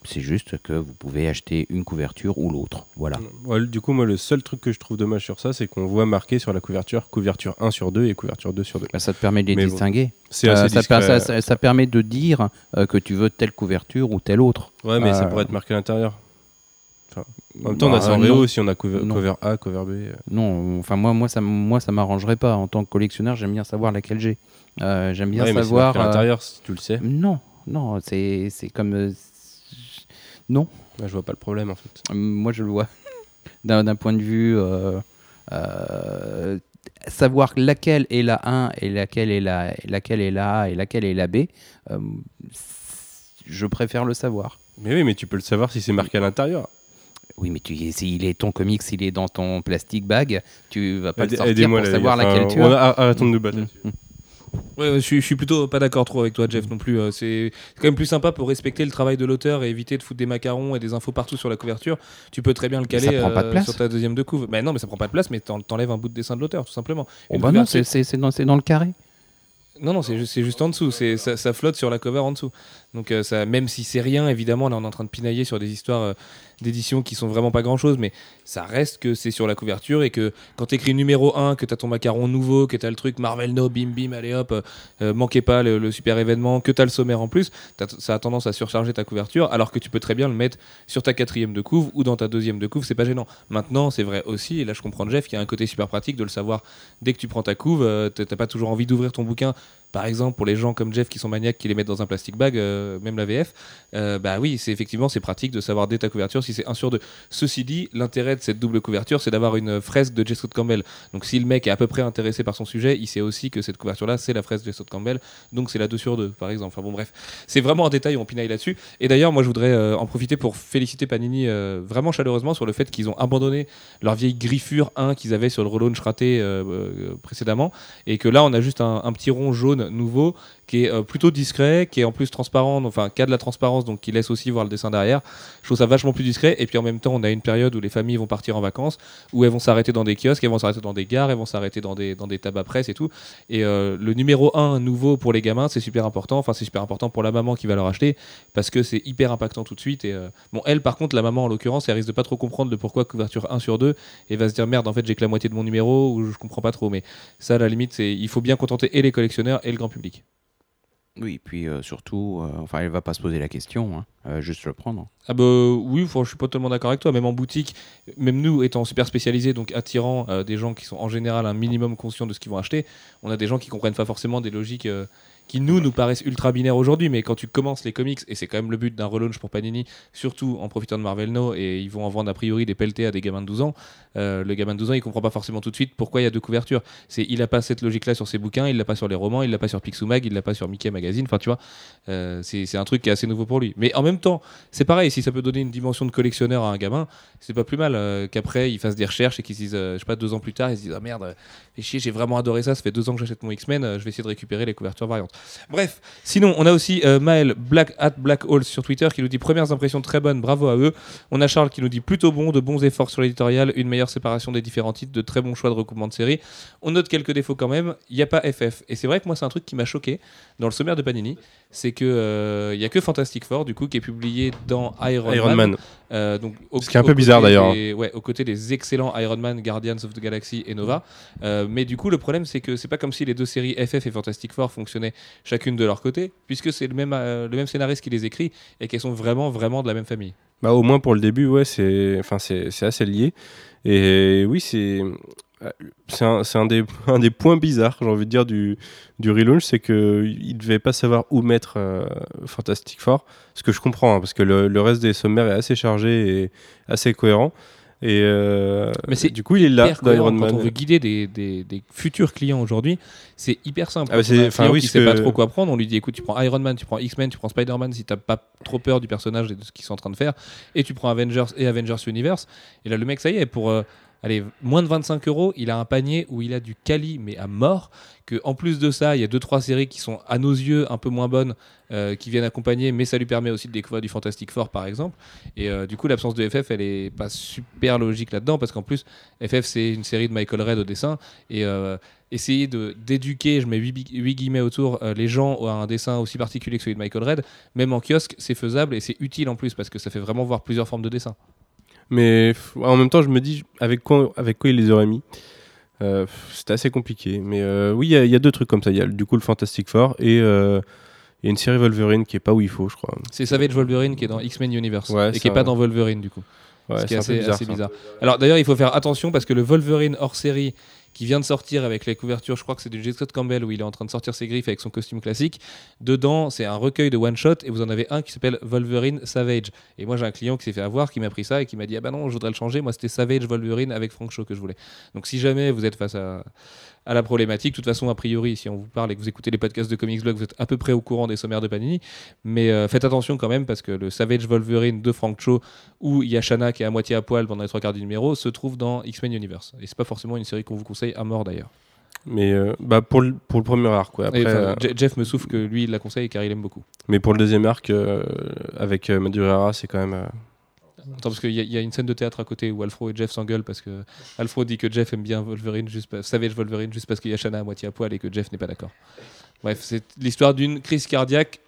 c'est juste que vous pouvez acheter une couverture ou l'autre. Voilà. Ouais, du coup, moi, le seul truc que je trouve dommage sur ça, c'est qu'on voit marqué sur la couverture couverture 1 sur 2 et couverture 2 sur 2. Bah, ça te permet de les Mais distinguer. Euh, ça, discret. per- ça- ça- ça permet de dire euh, que tu veux telle couverture ou telle autre. Ouais, mais ça Euh, pourrait être marqué à l'intérieur. En même temps, on Bah, a San non. Reo si on a cover, A, cover B. Non, enfin moi, moi ça, moi ça m'arrangerait pas. En tant que collectionneur, j'aime bien savoir laquelle j'ai. J'aime bien Ouais, mais c'est savoir. marqué à l'intérieur, si tu le sais. non, non, c'est c'est comme. Non, Ouais, je vois pas le problème en fait. Euh, moi je le vois. D'un point de vue. euh, euh, savoir laquelle est la 1 et laquelle est la, laquelle est la A et laquelle est la B, euh, je préfère le savoir. Mais oui, mais tu peux le savoir si c'est marqué à l'intérieur. Oui, mais tu, s'il est ton comics, s'il est dans ton plastic bag, tu vas pas Aide- le sortir pour savoir laquelle Enfin, tu as. a- Arrêtons de nous battre. Mm. là-dessus. Ouais, ouais, je, suis, je suis plutôt pas d'accord trop avec toi, Jeff, non plus. Euh, C'est quand même plus sympa pour respecter le travail de l'auteur et éviter de foutre des macarons et des infos partout sur la couverture. Tu peux très bien le caler ça prend pas de euh, place. sur ta deuxième de couve. Mais non, mais ça prend pas de place, mais t'en- t'enlèves un bout de dessin de l'auteur, tout simplement. Oh bah non, c'est dans, dans le carré. Non, non, c'est juste, juste en dessous. C'est, ça, ça flotte sur la cover en dessous. Donc, euh, ça, même si c'est rien, évidemment, là, on est en train de pinailler sur des histoires euh, d'édition qui sont vraiment pas grand chose, mais ça reste que c'est sur la couverture et que quand t'écris numéro 1, que t'as ton macaron nouveau, que t'as le truc Marvel No, bim bim, allez hop, euh, manquez pas le, super événement, que t'as le sommaire en plus, ça a tendance à surcharger ta couverture, alors que tu peux très bien le mettre sur ta quatrième de couve ou dans ta deuxième de couve, c'est pas gênant. Maintenant, c'est vrai aussi, et là je comprends Jeff, qu'il y a un côté super pratique de le savoir dès que tu prends ta couve, euh, t'as pas toujours envie d'ouvrir ton bouquin par exemple, pour les gens comme Jeff qui sont maniaques, qui les mettent dans un plastic bag, euh, même la VF, euh, bah oui, c'est effectivement c'est pratique de savoir dès ta couverture si c'est 1 sur 2. Ceci dit, l'intérêt de cette double couverture, c'est d'avoir une fresque de J. Scott Campbell. Donc si le mec est à peu près intéressé par son sujet, il sait aussi que cette couverture-là, c'est la fresque de J. Scott Campbell, donc c'est la 2 sur 2, par exemple. Enfin bon, bref, c'est vraiment en détail, on pinaille là-dessus. Et d'ailleurs, moi, je voudrais euh, en profiter pour féliciter Panini vraiment chaleureusement sur le fait qu'ils ont abandonné leur vieille griffure 1 qu'ils avaient sur le relaunch raté précédemment, et que là, on a juste un petit rond jaune nouveau qui est euh, plutôt discret, qui est en plus transparent, enfin qui a de la transparence, donc qui laisse aussi voir le dessin derrière. Je trouve ça vachement plus discret. Et puis en même temps, on a une période où les familles vont partir en vacances, où elles vont s'arrêter dans des kiosques, elles vont s'arrêter dans des gares, elles vont s'arrêter dans des, dans des tabacs presse et tout. Et euh, le numéro 1 nouveau pour les gamins, c'est super important. Enfin, c'est super important pour la maman qui va leur acheter, parce que c'est hyper impactant tout de suite. Et euh, bon, elle, par contre, la maman en l'occurrence, elle risque de pas trop comprendre le pourquoi couverture 1 sur 2 et va se dire merde, en fait, j'ai que la moitié de mon numéro ou je comprends pas trop. Mais ça, à la limite, il faut bien contenter et les collectionneurs et le grand public. Oui, puis euh, surtout, euh, enfin, elle va pas se poser la question, hein, elle va juste le prendre. Ah bah oui, enfin, je suis pas tellement d'accord avec toi. Même en boutique, même nous étant super spécialisés, donc attirant euh, des gens qui sont en général un minimum conscients de ce qu'ils vont acheter, on a des gens qui comprennent pas forcément des logiques euh, qui nous nous paraissent ultra binaires aujourd'hui, mais quand tu commences les comics, et c'est quand même le but d'un relaunch pour Panini, surtout en profitant de Marvel No, et ils vont en vendre a priori des pelletés à des gamins de 12 ans, euh, le gamin de 12 ans il comprend pas forcément tout de suite pourquoi il y a deux couvertures. Il a pas cette logique là sur ses bouquins, il l'a pas sur les romans, il l'a pas sur Picsou Mag, il l'a pas sur Mickey Magazine, enfin tu vois, euh, c'est un truc qui est assez nouveau pour lui. Mais en même temps, c'est pareil, si ça peut donner une dimension de collectionneur à un gamin, c'est pas plus mal euh, qu'après il fasse des recherches et qu'il se dise, euh, je sais pas, deux ans plus tard, il se dise, ah merde, j'ai vraiment adoré ça, ça fait deux ans que j'achète mon X-Men, je vais essayer de récupérer les couvertures variantes. Bref, sinon, on a aussi euh, Maël Black at Black Hole sur Twitter qui nous dit premières impressions très bonnes, bravo à eux. On a Charles qui nous dit plutôt bon, de bons efforts sur l'éditorial, une meilleure séparation des différents titres, de très bons choix de recoupement de série. On note quelques défauts quand même, il n'y a pas FF. Et c'est vrai que moi, c'est un truc qui m'a choqué dans le sommaire de Panini, c'est que euh, il y a que Fantastic Four, du coup, qui est publié dans Iron, Iron Man. Man. Euh, donc, au- Ce qui est un peu bizarre, d'ailleurs. Ouais, aux côtés des excellents Iron Man, Guardians of the Galaxy et Nova. Euh, mais du coup, le problème, c'est que c'est pas comme si les deux séries FF et Fantastic Four fonctionnaient chacune de leur côté, puisque c'est le même, euh, le même scénariste qui les écrit et qu'elles sont vraiment, vraiment de la même famille. Bah, au moins pour le début, ouais, c'est enfin, c'est assez lié. Et oui, c'est euh, c'est un, c'est un, des, un des points bizarres, j'ai envie de dire, du, du relaunch, c'est qu'il ne devait pas savoir où mettre euh, Fantastic Four. Ce que je comprends, hein, parce que le, le reste des sommaires est assez chargé et assez cohérent. Et euh, Mais c'est du coup, il est là Iron cohérent. Quand Man. on veut guider des, des- des futurs clients aujourd'hui, c'est hyper simple. Ah bah c'est- enfin, oui, qui sait pas trop quoi prendre, on lui dit écoute, tu prends Iron Man, tu prends X-Men, tu prends Spider-Man si t'as pas trop peur du personnage et de ce qu'ils sont en train de faire, et tu prends Avengers et Avengers Universe. Et là, le mec, ça y est, pour euh, allez, moins de 25 euros, il a un panier où il a du Kali, mais à mort. Que en plus de ça, il y a deux trois séries qui sont à nos yeux un peu moins bonnes, euh, qui viennent accompagner, mais ça lui permet aussi de découvrir du Fantastic Four par exemple. Et euh, du coup, l'absence de FF, elle est pas super logique là-dedans parce qu'en plus, FF c'est une série de Michael Red au dessin et euh, essayer de d'éduquer, je mets 8, guillemets autour, les gens à un dessin aussi particulier que celui de Michael Red, même en kiosque, c'est faisable et c'est utile en plus parce que ça fait vraiment voir plusieurs formes de dessin. Mais en même temps, je me dis avec quoi, avec quoi il les aurait mis? Euh, C'était assez compliqué. Mais euh, oui, il y, a- il y a deux trucs comme ça. Il y a du coup le Fantastic Four et euh, a une série Wolverine qui est pas où il faut, je crois. C'est Savage Wolverine qui est dans X-Men Universe Ouais, et qui est pas dans Wolverine du coup. Ouais, ce qui est assez, bizarre. Alors d'ailleurs, il faut faire attention parce que le Wolverine hors série qui vient de sortir avec les couvertures, je crois que c'est du J. Scott Campbell où il est en train de sortir ses griffes avec son costume classique. Dedans, c'est un recueil de one shot et vous en avez un qui s'appelle Wolverine Savage. Et moi, j'ai un client qui s'est fait avoir, qui m'a pris ça et qui m'a dit ah bah non, je voudrais le changer. Moi, c'était Savage Wolverine avec Frank Shaw que je voulais. Donc si jamais vous êtes face à à la problématique. De toute façon, a priori, si on vous parle et que vous écoutez les podcasts de Comics Blog, vous êtes à peu près au courant des sommaires de Panini. Mais euh, faites attention quand même parce que le Savage Wolverine de Frank Cho, où il y a Shana qui est à moitié à poil pendant les trois quarts du numéro, se trouve dans X-Men Universe. Et c'est pas forcément une série qu'on vous conseille à mort d'ailleurs. Mais euh, bah, pour, le, pour le premier arc, quoi. Après, Et, enfin, euh, Je- Jeff me souffle que lui, il la conseille car il aime beaucoup. mais pour le deuxième arc, avec Madureira, c'est quand même. Attends, parce qu'il y, a- il y a une scène de théâtre à côté où Alfro et Jeff s'engueulent parce que Alfro dit que Jeff aime bien Wolverine, juste pas- Savage Wolverine, juste parce qu'il y a Shana à moitié à poil et que Jeff n'est pas d'accord. Bref, c'est l'histoire d'une crise cardiaque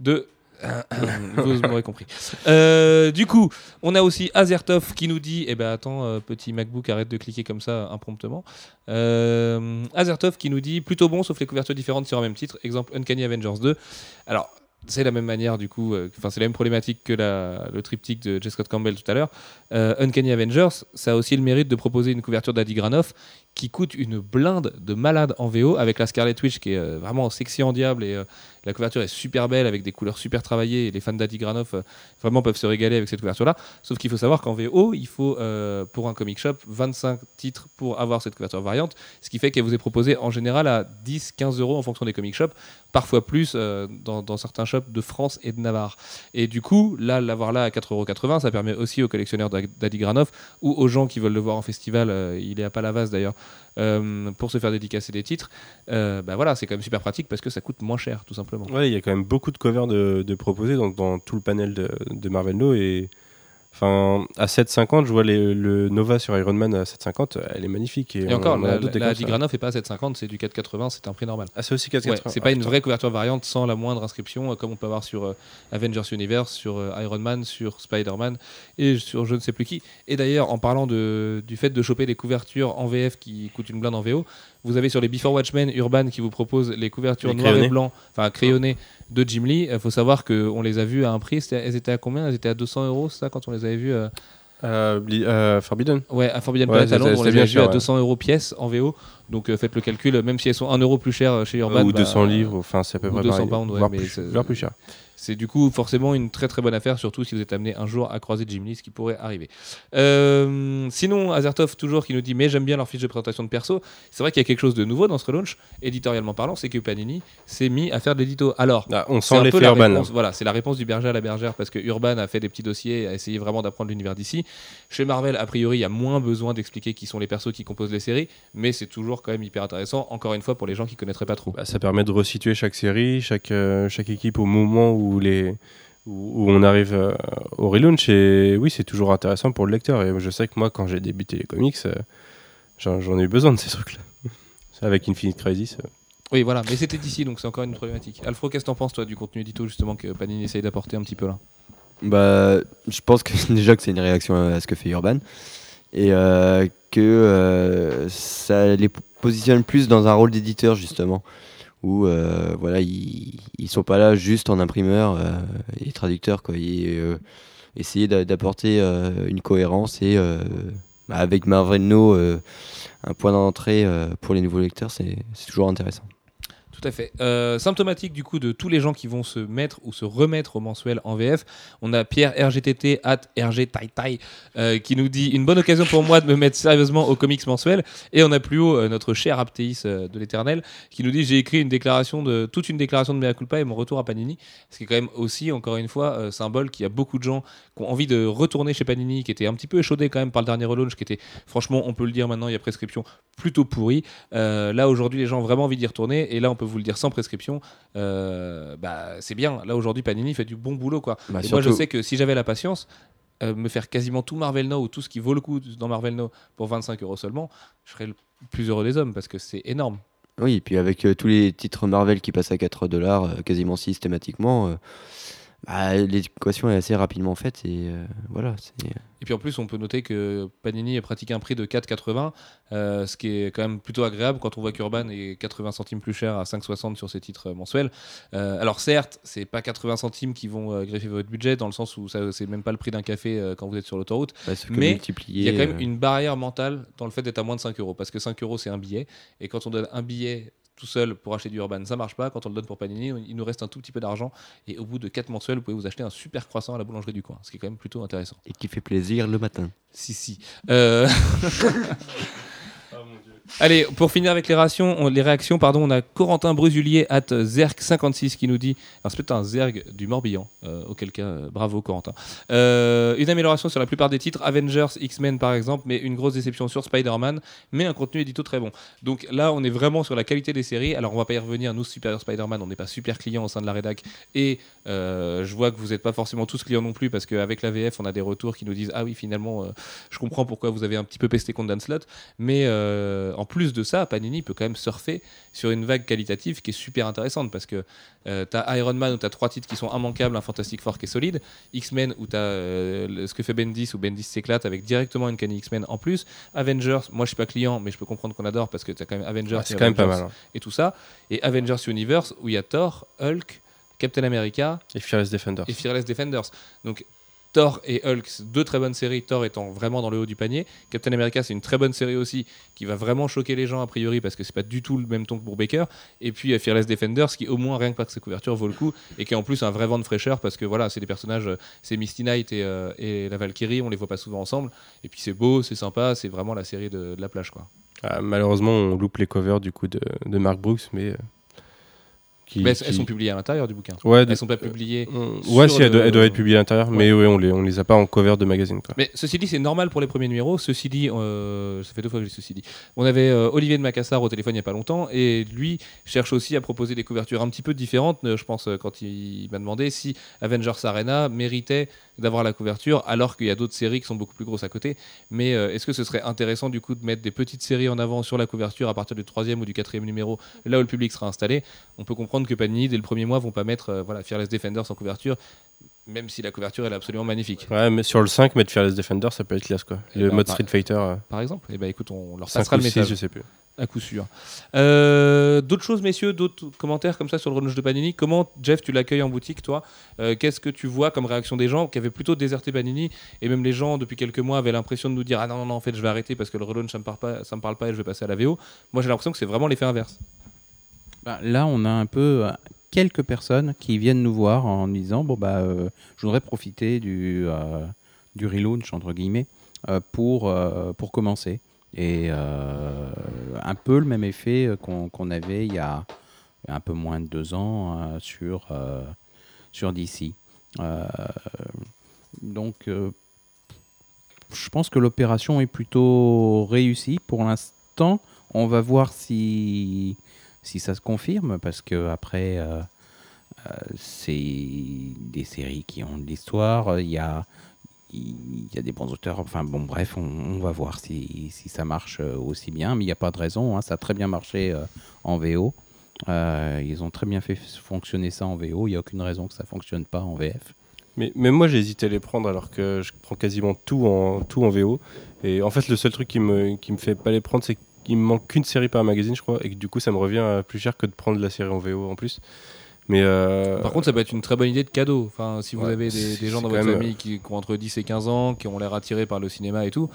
de. Vous m'aurez compris. Euh, du coup, on a aussi Azertov qui nous dit Eh ben attends, euh, petit MacBook, arrête de cliquer comme ça impromptement. Euh, Azertov qui nous dit Plutôt bon, sauf les couvertures différentes sur un même titre. Exemple Uncanny Avengers 2. Alors, c'est la même manière, du coup, euh, enfin, c'est la même problématique que le triptyque de J. Scott Campbell tout à l'heure. Euh, Uncanny Avengers, ça a aussi le mérite de proposer une couverture d'Adi Granoff qui coûte une blinde de malade en VO avec la Scarlet Witch qui est euh, vraiment sexy en diable et la couverture est super belle avec des couleurs super travaillées et les fans d'Adi Granoff euh, vraiment peuvent se régaler avec cette couverture là. Sauf qu'il faut savoir qu'en VO, il faut euh, pour un comic shop 25 titres pour avoir cette couverture variante, ce qui fait qu'elle vous est proposée en général à 10-15 euros en fonction des comic shops, parfois plus euh, dans, certains shops de France et de Navarre. Et du coup, là, l'avoir là à 4,80€, ça permet aussi aux collectionneurs d'A- d'Adi Granoff ou aux gens qui veulent le voir en festival, il est à Palavas d'ailleurs, pour se faire dédicacer des titres. Bah voilà, c'est quand même super pratique parce que ça coûte moins cher, tout simplement. Ouais, il y a quand même beaucoup de covers de, de proposés dans tout le panel de, de Marvel No. Et enfin, à 7,50, je vois les- le Nova sur Iron Man à 7,50, elle est magnifique. Et, Et on- encore, on en a la, la. Granoff n'est pas à 7,50, c'est du 4,80, c'est un prix normal. Ah, c'est aussi Ouais, 4,80. c'est Ah, pas une putain. vraie couverture variante sans la moindre inscription, euh, comme on peut avoir sur euh, Avengers Universe, sur euh, Iron Man, sur Spider-Man et sur je ne sais plus qui. Et d'ailleurs, en parlant de, du fait de choper des couvertures en VF qui coûtent une blinde en VO, vous avez sur les Before Watchmen Urban qui vous propose les couvertures Les noires et blanc, enfin crayonnées de Jim Lee. Il faut savoir qu'on les a vues à un prix, elles étaient à combien? Elles étaient à 200 euros, ça, quand on les avait vues euh, Euh, euh, Forbidden Ouais, à Forbidden Ouais, Planet à c'était- Londres, on les a cher, à ouais. 200 euros pièce en VO. Donc euh, faites le calcul, même si elles sont 1 euro plus chères chez Urban. ou bah, 200 livres, enfin c'est à peu près 200 pareil, pounds, ouais, voire, mais plus, voire plus cher. C'est du coup forcément une très très bonne affaire, surtout si vous êtes amené un jour à croiser Jim Lee, ce qui pourrait arriver. Euh, sinon, Azertov toujours qui nous dit mais j'aime bien leur fiche de présentation de perso. C'est vrai qu'il y a quelque chose de nouveau dans ce relaunch, éditorialement parlant, c'est que Panini s'est mis à faire de l'édito. Alors, Ah, on sent l'effet là. réponse- Voilà, c'est la réponse du berger à la bergère parce que Urban a fait des petits dossiers, a essayé vraiment d'apprendre l'univers d'ici. Chez Marvel, a priori, il y a moins besoin d'expliquer qui sont les persos qui composent les séries, mais c'est toujours quand même hyper intéressant. Encore une fois, pour les gens qui connaîtraient pas trop. Bah, ça permet de resituer chaque série, chaque, euh, chaque équipe au moment où, les, où, où on arrive euh, au relaunch. Et oui, c'est toujours intéressant pour le lecteur. Et je sais que moi, quand j'ai débuté les comics, euh, j'en ai eu besoin de ces trucs-là. Avec Infinite Crisis. euh. Oui, voilà, mais c'était d'ici, donc c'est encore une problématique. Alfro, qu'est-ce que t'en penses, toi, du contenu édito, justement, que Panini essaye d'apporter un petit peu là? Bah, je pense que déjà que c'est une réaction à ce que fait Urban et euh, que euh, ça les positionne plus dans un rôle d'éditeur justement où euh, voilà ils, ils sont pas là juste en imprimeur euh, et traducteur quoi et euh, essayer d'a- d'apporter euh, une cohérence et avec Marvel No un point d'entrée pour les nouveaux lecteurs c'est toujours intéressant. Tout à fait. Euh, symptomatique du coup de tous les gens qui vont se mettre ou se remettre au mensuel en VF, on a Pierre RGTT at RG Tai euh, qui nous dit une bonne occasion pour moi de me mettre sérieusement au comics mensuel. Et on a plus haut euh, notre cher Aptéis de l'éternel qui nous dit j'ai écrit une déclaration de toute une déclaration de mea culpa et mon retour à Panini. Ce qui est quand même aussi encore une fois symbole qu'il y a beaucoup de gens qui ont envie de retourner chez Panini qui étaient un petit peu échaudés quand même par le dernier relaunch qui était franchement on peut le dire maintenant il y a prescription plutôt pourri. Là aujourd'hui les gens ont vraiment envie d'y retourner. Et là on peut vous le dire sans prescription euh, bah c'est bien. Là aujourd'hui Panini fait du bon boulot quoi. Bah, et moi je sais que si j'avais la patience euh, me faire quasiment tout Marvel Now ou tout ce qui vaut le coup dans Marvel Now pour 25 euros seulement je serais le plus heureux des hommes parce que c'est énorme. Oui, et puis avec euh, tous les titres Marvel qui passent à 4 dollars quasiment systématiquement, bah, l'équation est assez rapidement faite et euh, voilà. c'est- Et puis en plus, on peut noter que Panini pratique un prix de 4,80, euh, ce qui est quand même plutôt agréable quand on voit qu'Urban est 80 centimes plus cher à 5,60 sur ses titres mensuels. Euh, alors certes, c'est pas 80 centimes qui vont euh, greffer votre budget, dans le sens où c'est même pas le prix d'un café euh, quand vous êtes sur l'autoroute. bah, Mais Il y a quand même euh, une barrière mentale dans le fait d'être à moins de 5 euros, parce que 5 euros c'est un billet, et quand on donne un billet tout seul pour acheter du Urban, ça marche pas. Quand on le donne pour Panini, il nous reste un tout petit peu d'argent, et au bout de 4 mensuels, vous pouvez vous acheter un super croissant à la boulangerie du coin, ce qui est quand même plutôt intéressant. et qui fait plaisir le matin. Si, si. Euh, Allez, pour finir avec les, rations, on- les réactions, pardon, on a Corentin Brusulier at Zerg56 qui nous dit, alors c'est peut-être un Zerg du Morbihan, euh, auquel cas, euh, bravo Corentin. Euh, une amélioration sur la plupart des titres, Avengers, X-Men par exemple, mais une grosse déception sur Spider-Man, mais un contenu édito très bon. Donc là, on est vraiment sur la qualité des séries. Alors on va pas y revenir, nous, Superior Spider-Man, on n'est pas super clients au sein de la rédac, et je vois que vous n'êtes pas forcément tous clients non plus, parce qu'avec la VF, on a des retours qui nous disent, ah oui, finalement, je comprends pourquoi vous avez un petit peu pesté contre Dan mais en plus de ça, Panini peut quand même surfer sur une vague qualitative qui est super intéressante parce que euh, tu as Iron Man où tu as trois titres qui sont immanquables, un Fantastic Four qui est solide, X-Men où tu as ce que fait Bendis où Bendis s'éclate avec directement une canne X-Men en plus, Avengers, moi je suis pas client mais je peux comprendre qu'on adore parce que tu as quand même Avengers, Ouais, et c'est quand même pas mal. hein. et tout ça, et Avengers Universe où il y a Thor, Hulk, Captain America, Et Fearless Defenders. et Fearless Defenders. Donc Thor et Hulk, deux très bonnes séries, Thor étant vraiment dans le haut du panier. Captain America, c'est une très bonne série aussi, qui va vraiment choquer les gens a priori, parce que c'est pas du tout le même ton que pour Baker. Et puis euh, Fearless Defenders, qui au moins, rien que par ses couvertures, vaut le coup, et qui est en plus un vrai vent de fraîcheur, parce que voilà, c'est des personnages, euh, c'est Misty Knight et, euh, et la Valkyrie, on les voit pas souvent ensemble. Et puis c'est beau, c'est sympa, c'est vraiment la série de, la plage, quoi. Ah, malheureusement, on loupe les covers du coup de Mark Brooks, mais. Euh, qui- Mais elles, qui- elles sont publiées à l'intérieur du bouquin. Ouais, Elles sont pas publiées. on- sur ouais, si, elles, le- doivent- elles doivent être publiées à l'intérieur, mais ouais, on les, on les a pas en cover de magazine. Quoi. Mais ceci dit, c'est normal pour les premiers numéros. Ceci dit, euh, ça fait deux fois que je dis ceci dit. On avait euh, Olivier de Macassar au téléphone il n'y a pas longtemps et lui cherche aussi à proposer des couvertures un petit peu différentes. euh, Je pense euh, quand il m'a demandé si Avengers Arena méritait d'avoir la couverture alors qu'il y a d'autres séries qui sont beaucoup plus grosses à côté. Mais euh, est-ce que ce serait intéressant du coup de mettre des petites séries en avant sur la couverture à partir du troisième ou du quatrième numéro, là où le public sera installé? On peut comprendre que Panini dès le premier mois vont pas mettre euh, voilà Fearless Defenders en couverture. Même si la couverture elle est absolument magnifique, Ouais, mais sur le 5, mettre Fearless Defender, ça peut être classe quoi. Eh Le ben, mode par- Street Fighter, euh, par exemple. Et ben écoute, on leur 5 passera le 6, message. je sais plus. À coup sûr. Euh, d'autres choses, messieurs, d'autres commentaires comme ça sur le relaunch de Panini? Comment, Jeff, tu l'accueilles en boutique, toi? Euh, Qu'est-ce que tu vois comme réaction des gens qui avaient plutôt déserté Panini? Et même les gens, depuis quelques mois, avaient l'impression de nous dire Ah non, non, en fait, je vais arrêter parce que le relaunch, ça me parle pas, ça me parle pas et je vais passer à la VO. Moi, j'ai l'impression que c'est vraiment l'effet inverse. Bah, là, on a un peu euh, quelques personnes qui viennent nous voir en disant bon bah je voudrais profiter du du relaunch entre guillemets pour pour commencer et euh, un peu le même effet euh, qu'on avait il y a un peu moins de deux ans euh, sur sur DC. Donc je pense que l'opération est plutôt réussie pour l'instant. On va voir si si ça se confirme, parce que après, c'est des séries qui ont de l'histoire. Il y a, il y a des bons auteurs. Enfin bon, bref, on, va voir si, si ça marche euh, aussi bien. Mais il n'y a pas de raison. hein, ça a très bien marché euh, en VO. Euh, ils ont très bien fait fonctionner ça en VO. Il n'y a aucune raison que ça fonctionne pas en VF. Mais moi, j'ai hésité à les prendre alors que je prends quasiment tout en, tout en VO. Et en fait, le seul truc qui me, qui me fait pas les prendre, c'est qu'il me manque qu'une série par magazine, je crois. Et que du coup, ça me revient plus cher que de prendre la série en VO en plus. Mais euh, Par contre, ça peut être une très bonne idée de cadeau. Enfin, si vous Ouais, avez des, gens dans votre famille qui, qui ont entre 10 et 15 ans, qui ont l'air attirés par le cinéma et tout,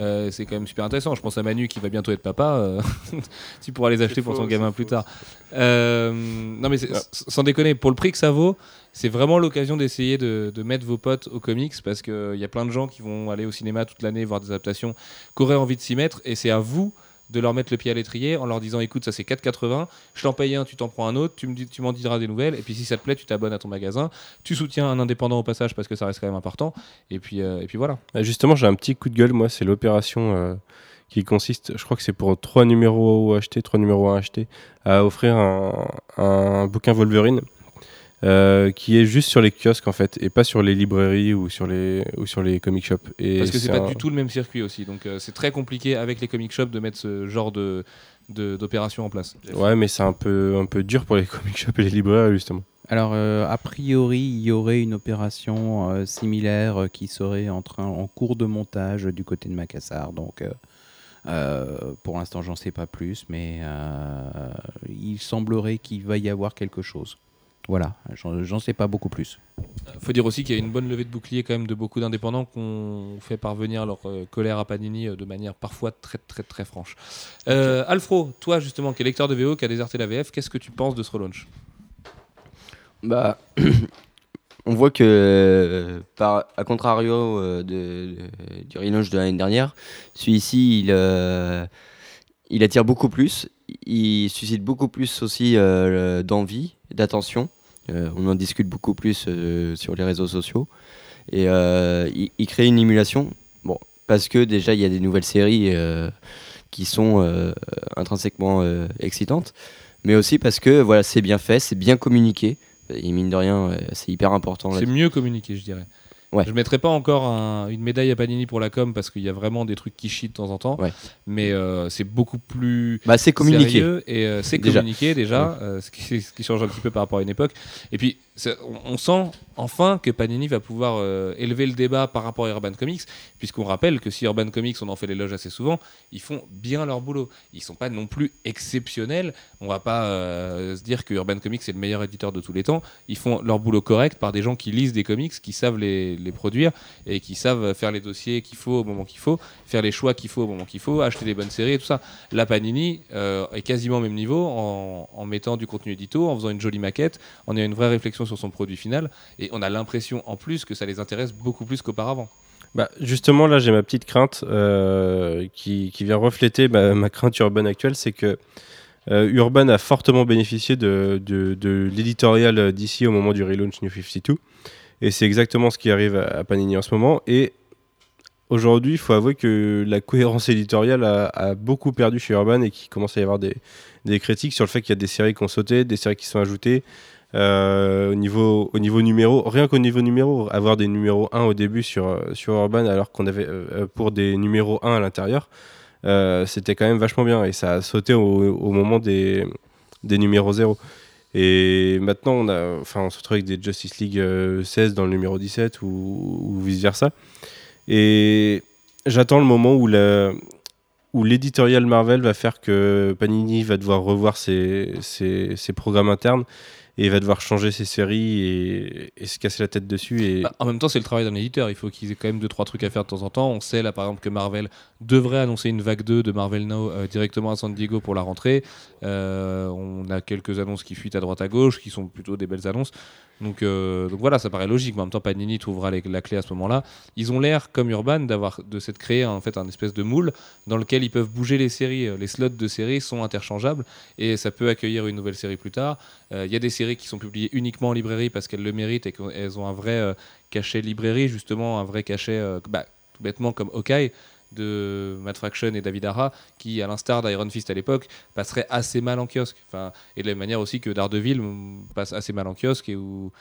euh, c'est quand même super intéressant. Je pense à Manu qui va bientôt être papa. euh, tu pourras les acheter pour faux, ton gamin plus faux, tard. Euh, non, mais Ah. sans déconner, pour le prix que ça vaut, c'est vraiment l'occasion d'essayer de, de mettre vos potes au comics parce qu'il y a plein de gens qui vont aller au cinéma toute l'année voir des adaptations, qui auraient envie de s'y mettre et c'est à vous de leur mettre le pied à l'étrier en leur disant écoute ça c'est 4,80 je t'en paye un tu t'en prends un autre tu me dis tu m'en diras des nouvelles et puis si ça te plaît tu t'abonnes à ton magasin tu soutiens un indépendant au passage parce que ça reste quand même important et puis euh, et puis voilà. Ah, Justement, j'ai un petit coup de gueule, moi, c'est l'opération euh, qui consiste, je crois que c'est pour trois numéros achetés, trois numéros à acheter, à offrir un, un bouquin Wolverine euh, qui est juste sur les kiosques en fait, et pas sur les librairies ou sur les, ou sur les comic shops. Et parce que c'est pas un- du tout le même circuit aussi donc euh, c'est très compliqué avec les comic shops de mettre ce genre de d'opération en place Ouais, mais c'est un peu, un peu dur pour les comic shops et les librairies justement. Alors, euh, a priori, il y aurait une opération euh, similaire euh, qui serait en, train, en cours de montage du côté de Macassar. Donc, euh, euh, pour l'instant, j'en sais pas plus, mais euh, il semblerait qu'il va y avoir quelque chose. Voilà, j'en sais pas beaucoup plus. faut dire aussi qu'il y a une bonne levée de bouclier quand même de beaucoup d'indépendants qu'on fait parvenir leur euh, colère à Panini euh, de manière parfois très très très franche. Euh, Alfro, toi justement qui est lecteur de VO, qui a déserté la VF, qu'est-ce que tu penses de ce relaunch? Bah, on voit que, euh, par, à contrario euh, de, de- du relaunch de l'année dernière, celui-ci, il, euh, il attire beaucoup plus. Il suscite beaucoup plus aussi euh, d'envie, d'attention. Euh, on en discute beaucoup plus euh, sur les réseaux sociaux. Et euh, il, crée une émulation. Bon, parce que déjà, il y a des nouvelles séries qui sont intrinsèquement excitantes. Mais aussi parce que voilà, c'est bien fait, c'est bien communiqué. Et mine de rien, c'est hyper important. C'est mieux communiqué, je dirais. Ouais. Je mettrai pas encore un- une médaille à Panini pour la com parce qu'il y a vraiment des trucs qui chient de temps en temps. Ouais. Mais euh, c'est beaucoup plus Bah, c'est communiqué. sérieux et euh, c'est Déjà. communiqué déjà, euh, ce, qui, ce qui change un petit peu par rapport à une époque. Et puis, on, sent enfin que Panini va pouvoir euh, élever le débat par rapport à Urban Comics, puisqu'on rappelle que si Urban Comics, on en fait l'éloge assez souvent, ils font bien leur boulot. Ils sont pas non plus exceptionnels. On va pas euh, se dire que Urban Comics est le meilleur éditeur de tous les temps. Ils font leur boulot correct par des gens qui lisent des comics, qui savent les, les produire et qui savent faire les dossiers qu'il faut au moment qu'il faut, faire les choix qu'il faut au moment qu'il faut, acheter des bonnes séries et tout ça. La Panini euh, est quasiment au même niveau en, en mettant du contenu édito, en faisant une jolie maquette, en ayant une vraie réflexion sur son produit final. Et on a l'impression en plus que ça les intéresse beaucoup plus qu'auparavant. Bah, justement, là, j'ai ma petite crainte euh, qui, vient refléter ma, ma crainte urbaine actuelle, c'est que euh, Urban a fortement bénéficié de, l'éditorial d'ici au moment du relaunch New 52. Et c'est exactement ce qui arrive à, Panini en ce moment. Et aujourd'hui, il faut avouer que la cohérence éditoriale a, a beaucoup perdu chez Urban et qu'il commence à y avoir des, des critiques sur le fait qu'il y a des séries qui ont sauté, des séries qui sont ajoutées. Euh, au, niveau, au niveau numéro, rien qu'au niveau numéro, avoir des numéros 1 au début sur, euh, sur Urban alors qu'on avait euh, pour des numéros 1 à l'intérieur, c'était quand même vachement bien et ça a sauté au, moment des, des numéros 0. Et maintenant, on, a, enfin, on se retrouve avec des Justice League euh, 16 dans le numéro 17 ou, ou vice-versa. Et j'attends le moment où la, où l'éditorial Marvel va faire que Panini va devoir revoir ses, ses programmes internes et va devoir changer ses séries et, se casser la tête dessus. Et... Bah, en même temps, c'est le travail d'un éditeur. Il faut qu'ils aient quand même deux trois trucs à faire de temps en temps. On sait là, par exemple, que Marvel devrait annoncer une vague 2 de Marvel Now euh, directement à San Diego pour la rentrée. Euh, on a quelques annonces qui fuitent à droite à gauche, qui sont plutôt des belles annonces. Donc, euh, voilà, ça paraît logique. Mais en même temps, Panini trouvera la clé à ce moment-là. Ils ont l'air, comme Urban, d'avoir de s'être créé en fait un espèce de moule dans lequel ils peuvent bouger les séries. Les slots de séries sont interchangeables et ça peut accueillir une nouvelle série plus tard. Euh, Il y a des séries qui sont publiées uniquement en librairie parce qu'elles le méritent et qu'elles ont un vrai euh, cachet librairie, justement, un vrai cachet, euh, bah, bêtement comme Hawkeye de Matt Fraction et David Ara, qui, à l'instar d'Iron Fist à l'époque, passerait assez mal en kiosque. Enfin, et de la même manière aussi que Daredevil mm, passe assez mal en kiosque et où,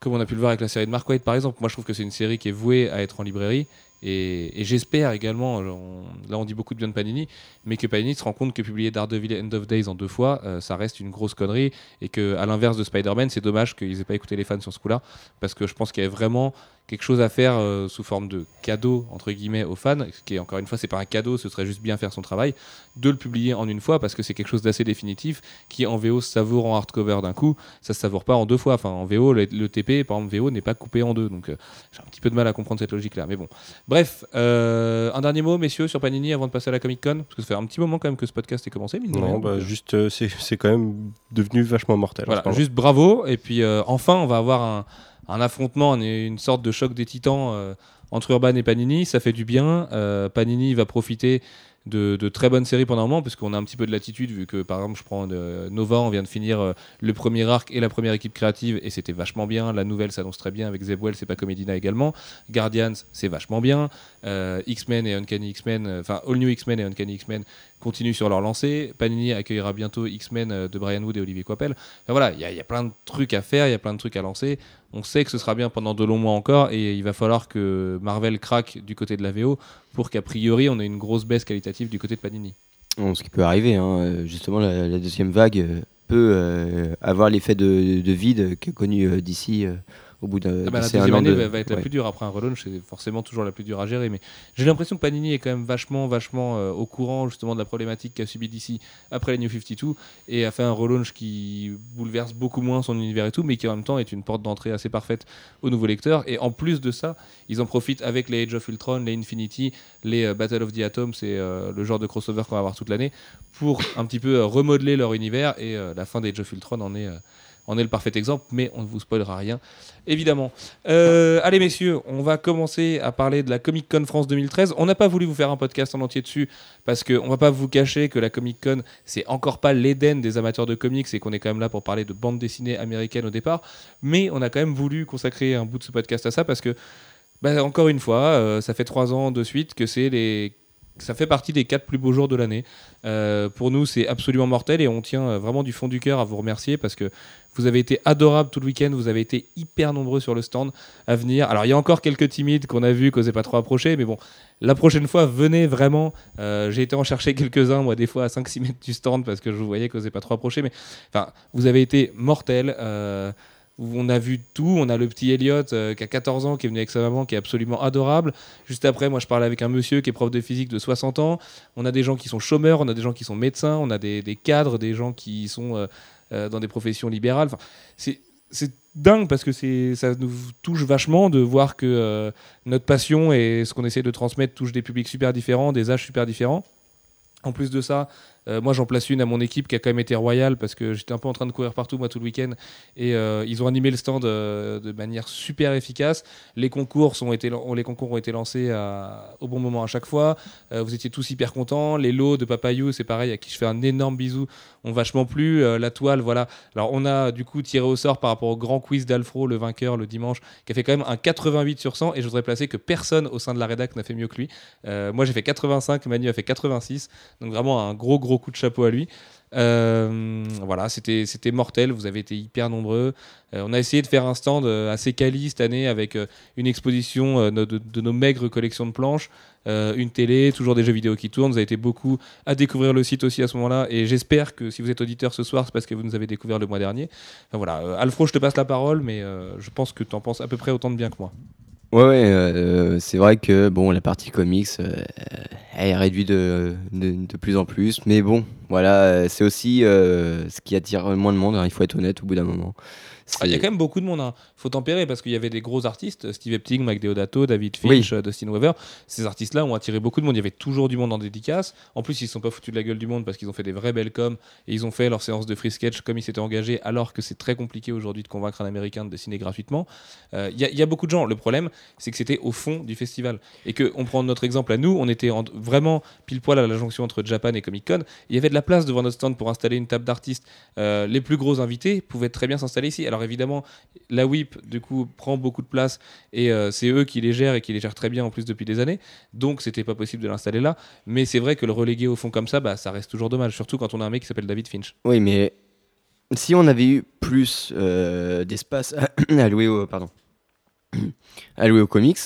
comme on a pu le voir avec la série de Mark Waid par exemple, moi je trouve que c'est une série qui est vouée à être en librairie. Et, j'espère également, on- là on dit beaucoup de bien de Panini, mais que Panini se rend compte que publier Daredevil End of Days en deux fois, euh, ça reste une grosse connerie. Et que, à l'inverse de Spider-Man, c'est dommage qu'ils aient pas écouté les fans sur ce coup-là, parce que je pense qu'il y avait vraiment quelque chose à faire euh, sous forme de cadeau entre guillemets aux fans, ce qui est encore une fois c'est pas un cadeau, ce serait juste bien faire son travail, de le publier en une fois parce que c'est quelque chose d'assez définitif qui en VO se savoure en hardcover d'un coup, ça se savoure pas en deux fois. Enfin en VO le, TP par exemple VO n'est pas coupé en deux, donc euh, j'ai un petit peu de mal à comprendre cette logique là, mais bon. Bref, euh, un dernier mot messieurs sur Panini avant de passer à la Comic Con parce que ça fait un petit moment quand même que ce podcast est commencé. mine de Non, bah, juste, euh, c'est c'est quand même devenu vachement mortel. en voilà, ce moment. juste bravo. Et puis euh, enfin, on va avoir un, un affrontement, un- une sorte de choc des titans euh, entre Urban et Panini. Ça fait du bien. Euh, Panini va profiter de, très bonnes séries pendant un moment, parce qu'on a un petit peu de latitude, vu que par exemple, je prends euh, Nova, on vient de finir euh, le premier arc et la première équipe créative, et c'était vachement bien. La nouvelle s'annonce très bien avec Zeb Wells et Paco Medina également. Guardians, c'est vachement bien. Euh, X-Men et Uncanny X-Men, enfin All New X-Men et Uncanny X-Men continuent sur leur lancée. Panini accueillera bientôt X-Men de Brian Wood et Olivier Coipel. Enfin, voilà, il y, y a plein de trucs à faire, il y a plein de trucs à lancer. On sait que ce sera bien pendant de longs mois encore et il va falloir que Marvel craque du côté de la VO pour qu'a priori on ait une grosse baisse qualitative du côté de Panini. Ce qui peut arriver, hein, euh, justement, la, deuxième vague euh, peut euh, avoir l'effet de, de vide qu'a connu d'ici au bout d'un Ah bah, la deuxième an année de- va, va être la plus dure après un relaunch, c'est forcément toujours la plus dure à gérer. Mais j'ai l'impression que Panini est quand même vachement, vachement euh, au courant justement de la problématique qu'a subi d'ici après les New 52 et a fait un relaunch qui bouleverse beaucoup moins son univers et tout, mais qui en même temps est une porte d'entrée assez parfaite aux nouveaux lecteurs. Et en plus de ça, ils en profitent avec les Age of Ultron, les Infinity, les euh, Battle of the Atom, c'est euh, le genre de crossover qu'on va avoir toute l'année, pour un petit peu remodeler leur univers. Et la fin des Age of Ultron en est, en est le parfait exemple, mais on ne vous spoilera rien, évidemment. Euh, allez messieurs, on va commencer à parler de la Comic Con France 2013. On n'a pas voulu vous faire un podcast en entier dessus parce qu'on va pas vous cacher que la Comic Con c'est encore pas l'Éden des amateurs de comics et qu'on est quand même là pour parler de bande dessinée américaine au départ. Mais on a quand même voulu consacrer un bout de ce podcast à ça parce que bah, encore une fois, euh, ça fait trois ans de suite que c'est les ça fait partie des quatre plus beaux jours de l'année. Euh, pour nous, c'est absolument mortel et on tient vraiment du fond du cœur à vous remercier parce que vous avez été adorables tout le week-end, vous avez été hyper nombreux sur le stand à venir. Alors, il y a encore quelques timides qu'on a vus, qu'on n'osait pas trop approcher, mais bon, la prochaine fois, venez vraiment. Euh, J'ai été en chercher quelques-uns, moi, des fois à 5-6 mètres du stand parce que je vous voyais qu'on n'osait pas trop approcher, mais enfin, vous avez été mortels. Euh, on a vu tout. On a le petit Elliot euh, qui a 14 ans, qui est venu avec sa maman, qui est absolument adorable. Juste après, moi, je parlais avec un monsieur qui est prof de physique de 60 ans. On a des gens qui sont chômeurs, on a des gens qui sont médecins, on a des, cadres, des gens qui sont euh, dans des professions libérales. C'est dingue parce que ça nous touche vachement de voir que euh, notre passion et ce qu'on essaie de transmettre touche des publics super différents, des âges super différents. En plus de ça, euh, moi j'en place une à mon équipe qui a quand même été royale parce que j'étais un peu en train de courir partout moi tout le week-end et euh, ils ont animé le stand euh, de manière super efficace. Les concours, sont été, les concours ont été lancés à- au bon moment à chaque fois. Vous étiez tous hyper contents. Les lots de Papayou, c'est pareil, à qui je fais un énorme bisou, ont vachement plu. La toile, voilà. Alors on a du coup tiré au sort par rapport au grand quiz d'Alfro, le vainqueur le dimanche, qui a fait quand même un 88 sur 100 et je voudrais placer que personne au sein de la rédac n'a fait mieux que lui. Moi j'ai fait 85, Manu a fait 86. Donc vraiment un gros gros de chapeau à lui. Euh, voilà, c'était mortel. Vous avez été hyper nombreux. Euh, on a essayé de faire un stand euh, assez quali cette année avec une exposition de, nos maigres collections de planches, une télé, toujours des jeux vidéo qui tournent. Vous avez été beaucoup à découvrir le site aussi à ce moment-là. Et j'espère que si vous êtes auditeur ce soir, c'est parce que vous nous avez découvert le mois dernier. Voilà, Alfro, je te passe la parole, mais je pense que tu en penses à peu près autant de bien que moi. Ouais, ouais, euh, c'est vrai que bon, la partie comics, euh, elle est réduite de, de, de plus en plus, mais bon, voilà, euh, c'est aussi ce qui attire moins de monde, hein, il faut être honnête au bout d'un moment. Ah, Il y a quand même beaucoup de monde. Hein. Faut tempérer parce qu'il y avait des gros artistes, Steve Epting, Mike Deodato, David Finch, euh, Dustin Weaver. Ces artistes-là ont attiré beaucoup de monde. Il y avait toujours du monde en dédicace. En plus, ils se sont pas foutus de la gueule du monde parce qu'ils ont fait des vrais belles coms et ils ont fait leur séance de free sketch comme ils s'étaient engagés. Alors que c'est très compliqué aujourd'hui de convaincre un Américain de dessiner gratuitement. Euh, Il y, a- il y a beaucoup de gens. Le problème, c'est que c'était au fond du festival et que on prend notre exemple à nous. On était en- vraiment pile poil à la jonction entre Japan et Comic Con. Il y avait de la place devant notre stand pour installer une table d'artistes. Euh, les plus gros invités pouvaient très bien s'installer ici. Alors évidemment, la WIP, du coup, prend beaucoup de place et euh, c'est eux qui les gèrent et qui les gèrent très bien en plus depuis des années. Donc, c'était pas possible de l'installer là. Mais c'est vrai que le reléguer au fond comme ça, bah, ça reste toujours dommage. Surtout quand on a un mec qui s'appelle David Finch. Oui, mais si on avait eu plus euh, d'espace louer au, pardon, louer aux comics,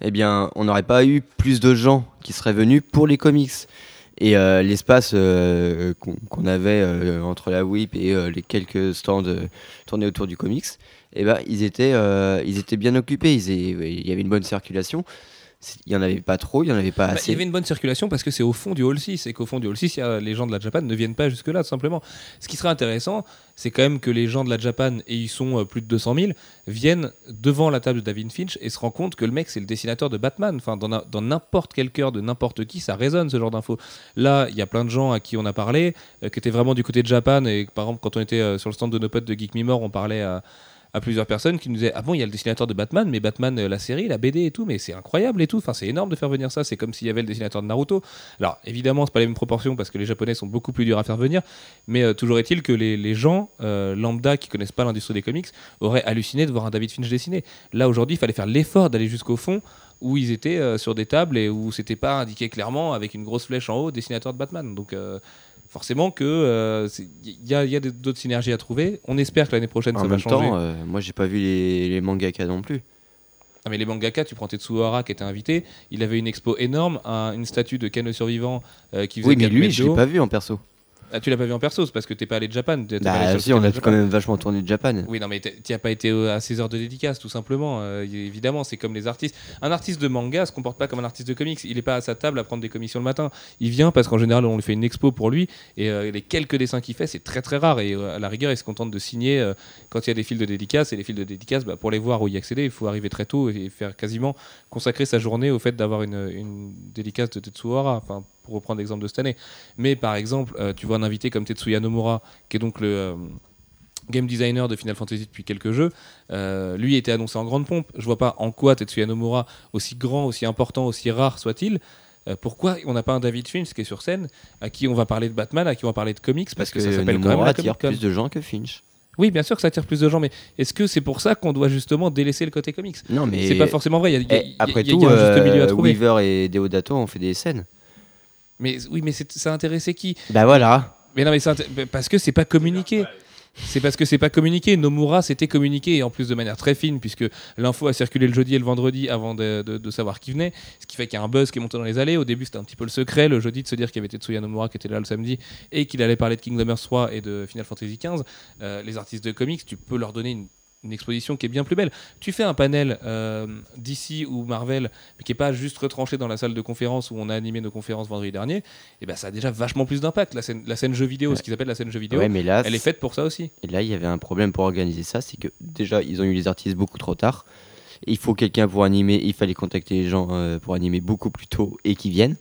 eh bien, on n'aurait pas eu plus de gens qui seraient venus pour les comics. Et euh, l'espace euh, qu'on avait euh, entre la WIP et les quelques stands tournés autour du comics, eh ben, ils, étaient, ils étaient bien occupés. Il y avait une bonne circulation. Il n'y en avait pas trop, il n'y en avait pas Bah, il assez. y avait une bonne circulation parce que c'est au fond du Hall 6 et qu'au fond du Hall 6, il y a- les gens de la Japan ne viennent pas jusque-là, tout simplement. Ce qui serait intéressant, c'est quand même que les gens de la Japan, et ils sont euh, plus de 200 000, viennent devant la table de David Finch et se rendent compte que le mec, c'est le dessinateur de Batman. Enfin, dans n'importe quel cœur de n'importe qui, ça résonne ce genre d'infos. Là, il y a plein de gens à qui on a parlé, euh, qui étaient vraiment du côté de Japan. Et par exemple, quand on était euh, sur le stand de nos potes de Geek Me More, on parlait à à plusieurs personnes qui nous disaient ah bon il y a le dessinateur de Batman mais Batman euh, la série la BD et tout mais c'est incroyable et tout. Enfin c'est énorme de faire venir ça c'est comme s'il y avait le dessinateur de Naruto. Alors évidemment c'est pas les mêmes proportions parce que les japonais sont beaucoup plus durs à faire venir mais euh, toujours est-il que les, gens euh, lambda qui connaissent pas l'industrie des comics auraient halluciné de voir un David Finch dessiner. Là aujourd'hui il fallait faire l'effort d'aller jusqu'au fond où ils étaient sur des tables et où c'était pas indiqué clairement avec une grosse flèche en haut dessinateur de Batman. Donc forcément que euh, il y a, il y a des- d'autres synergies à trouver on espère que l'année prochaine En ça va même changer temps, euh, moi j'ai pas vu les, les mangaka non plus. ah, mais les mangaka, tu prends Tetsuo Hara qui était invité, il avait une expo énorme, un- une statue de Ken le survivant euh, qui faisait Oui, mais 4 lui, je l'ai pas vu en perso. Ah, tu l'as pas vu en perso, c'est parce que t'es pas allé de Japan. t'es pas allé Bah si, on a quand même vachement tourné de Japan. Oui, non, mais t'y as pas été euh, à 16 heures de dédicace, tout simplement. Euh, évidemment, c'est comme les artistes. Un artiste de manga se comporte pas comme un artiste de comics. Il est pas à sa table à prendre des commissions le matin. Il vient parce qu'en général, on lui fait une expo pour lui. Et euh, les quelques dessins qu'il fait, c'est très très rare. Et euh, à la rigueur, il se contente de signer quand il y a des fils de dédicace. Et les fils de dédicace, bah, pour les voir ou y accéder, il faut arriver très tôt et faire quasiment consacrer sa journée au fait d'avoir une, une dédicace de Tetsuo Hara. Enfin, pour reprendre l'exemple de cette année. Mais par exemple, euh, tu vois un invité comme Tetsuya Nomura, qui est donc le. euh, game designer de Final Fantasy depuis quelques jeux, euh, lui était annoncé en grande pompe. Je vois pas en quoi Tetsuya Nomura, aussi grand, aussi important, aussi rare soit-il, euh, pourquoi on n'a pas un David Finch qui est sur scène, à qui on va parler de Batman, à qui on va parler de comics, parce, que, ça s'appelle quand même la attire plus de gens que Finch. Oui, bien sûr que ça attire plus de gens, mais est-ce que c'est pour ça qu'on doit justement délaisser le côté comics? Non, mais C'est pas forcément vrai. Il y a, y a- Eh, y a- après y a tout, un juste milieu à trouver. Weaver et Deodato ont fait des scènes. Mais oui, mais ça intéressait qui? Bah voilà. Mais non, mais inté- parce que c'est pas communiqué. C'est parce que c'est pas communiqué. Nomura, c'était communiqué, et en plus de manière très fine, puisque l'info a circulé le jeudi et le vendredi avant de, de- de savoir qui venait. Ce qui fait qu'il y a un buzz qui est monté dans les allées. Au début, c'était un petit peu le secret, le jeudi, de se dire qu'il y avait Tetsuya Nomura qui était là le samedi et qu'il allait parler de Kingdom Hearts 3 et de Final Fantasy XV. Euh, les artistes de comics, tu peux leur donner une, une exposition qui est bien plus belle. Tu fais un panel euh, DC ou Marvel, mais qui est pas juste retranché dans la salle de conférence où on a animé nos conférences vendredi dernier, et ben ça a déjà vachement plus d'impact. La scène, la scène jeu vidéo, ce qu'ils appellent la scène jeu vidéo, Ouais, mais là, elle est faite pour ça aussi. Et là, il y avait un problème pour organiser ça, c'est que déjà, ils ont eu les artistes beaucoup trop tard. Il faut quelqu'un pour animer, il fallait contacter les gens euh, pour animer beaucoup plus tôt et qui viennent.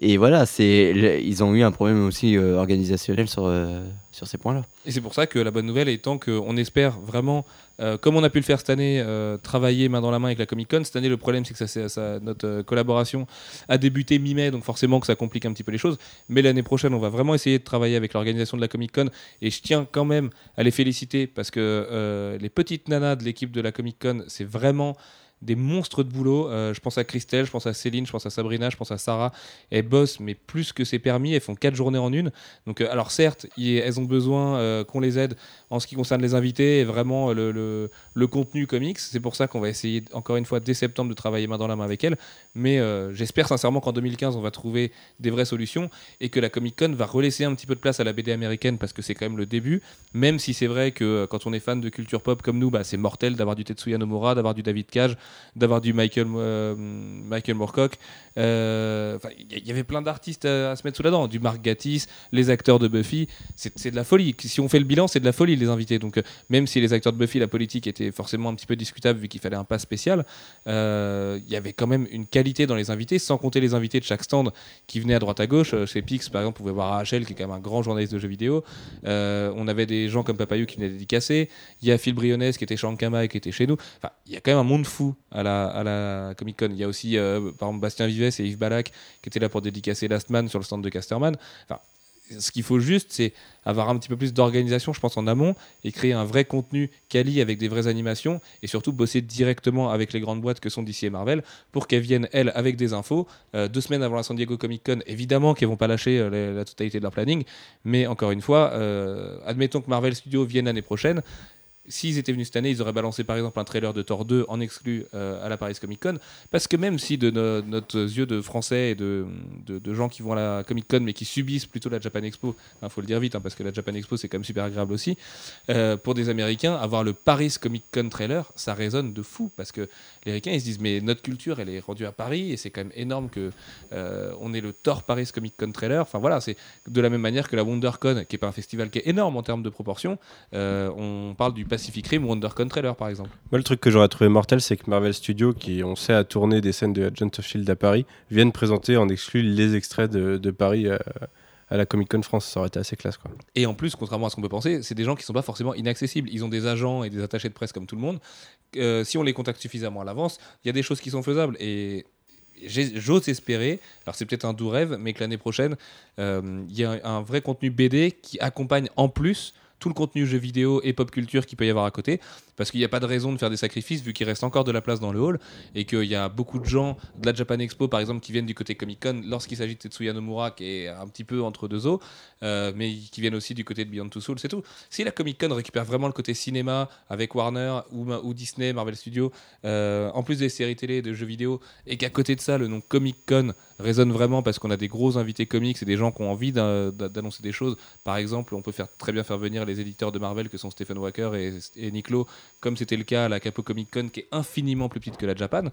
Et voilà, c'est, ils ont eu un problème aussi euh, organisationnel sur, euh, sur ces points-là. Et c'est pour ça que la bonne nouvelle étant qu'on espère vraiment, euh, comme on a pu le faire cette année, travailler main dans la main avec la Comic Con. Cette année, le problème, c'est que notre collaboration a débuté mi-mai, donc forcément que ça complique un petit peu les choses. Mais l'année prochaine, on va vraiment essayer de travailler avec l'organisation de la Comic Con. Et je tiens quand même à les féliciter parce que les petites nanas de l'équipe de la Comic Con, c'est vraiment des monstres de boulot. Euh, je pense à Christelle, je pense à Céline, je pense à Sabrina, je pense à Sarah. Elles bossent, mais plus que c'est permis. Elles font quatre journées en une. Donc, euh, alors certes, elles ont besoin euh, qu'on les aide en ce qui concerne les invités et vraiment le, le- contenu comics. C'est pour ça qu'on va essayer, encore une fois, dès septembre, de travailler main dans la main avec elles. Mais j'espère sincèrement qu'en 2015, on va trouver des vraies solutions et que la Comic Con va relaisser un petit peu de place à la BD américaine parce que c'est quand même le début. Même si c'est vrai que quand on est fan de culture pop comme nous, bah, c'est mortel d'avoir du Tetsuya Nomura, d'avoir du David Cage, d'avoir du Michael, euh, Michael Moorcock. Euh, Il y, avait plein d'artistes à, se mettre sous la dent. Du Mark Gatiss, les acteurs de Buffy. C'est de la folie. Si on fait le bilan, c'est de la folie, les invités. Donc, euh, même si les acteurs de Buffy, la politique était forcément un petit peu discutable vu qu'il fallait un pas spécial, il y avait quand même une qualité dans les invités, sans compter les invités de chaque stand qui venaient à droite à gauche. Chez Pix, par exemple, on pouvait voir Rachel, qui est quand même un grand journaliste de jeux vidéo. On avait des gens comme Papayou qui venaient dédicacer. Il y a Phil Briones qui était chez Ankama et qui était chez nous. Enfin, il y a quand même un monde fou à la, Comic Con. Il y a aussi, euh, par exemple, Bastien Vives et Yves Balak qui étaient là pour dédicacer Last Man sur le stand de Casterman. Ce qu'il faut juste, c'est avoir un petit peu plus d'organisation, je pense, en amont et créer un vrai contenu quali avec des vraies animations et surtout bosser directement avec les grandes boîtes que sont DC et Marvel pour qu'elles viennent, elles, avec des infos. Euh, deux semaines avant la San Diego Comic Con, évidemment qu'elles vont pas lâcher euh, la, totalité de leur planning, mais encore une fois, admettons que Marvel Studios vienne l'année prochaine. S'ils étaient venus cette année, ils auraient balancé par exemple un trailer de Thor 2 en exclu euh, à la Paris Comic Con. Parce que même si de no- notre yeux de Français et de, de- gens qui vont à la Comic Con mais qui subissent plutôt la Japan Expo, il faut le dire vite hein, parce que la Japan Expo c'est quand même super agréable aussi, euh, pour des Américains, avoir le Paris Comic Con trailer, ça résonne de fou parce que les Américains ils se disent mais notre culture elle est rendue à Paris et c'est quand même énorme que euh, on ait le Thor Paris Comic Con trailer. Enfin voilà, c'est de la même manière que la WonderCon qui est pas un festival qui est énorme en termes de proportion. On parle du Pacific Rim WonderCon trailer par exemple. Moi, le truc que j'aurais trouvé mortel, c'est que Marvel Studios, qui on sait a tourné des scènes de Agent of Shield à Paris, viennent présenter en exclu les extraits de, de Paris à, à la Comic Con France. Ça aurait été assez classe, quoi. Et en plus, contrairement à ce qu'on peut penser, c'est des gens qui sont pas forcément inaccessibles. Ils ont des agents et des attachés de presse comme tout le monde. Euh, si on les contacte suffisamment à l'avance, il y a des choses qui sont faisables. Et j'ose espérer, alors c'est peut-être un doux rêve, mais que l'année prochaine, euh, il y a un vrai contenu BD qui accompagne en plus tout le contenu jeux vidéo et pop culture qu'il peut y avoir à côté, parce qu'il n'y a pas de raison de faire des sacrifices vu qu'il reste encore de la place dans le hall et qu'il y a beaucoup de gens de la Japan Expo par exemple qui viennent du côté Comic Con lorsqu'il s'agit de Tetsuya Nomura qui est un petit peu entre deux eaux, euh, mais qui viennent aussi du côté de Beyond Two Souls, c'est tout. Si la Comic Con récupère vraiment le côté cinéma avec Warner ou, Disney, Marvel Studios, euh, en plus des séries télé, de jeux vidéo, et qu'à côté de ça le nom Comic Con résonne vraiment parce qu'on a des gros invités comics et des gens qui ont envie d'annoncer des choses. Par exemple, on peut faire très bien faire venir les éditeurs de Marvel que sont Stephen Walker et, et comme c'était le cas à la Capo Comic Con qui est infiniment plus petite que la Japan.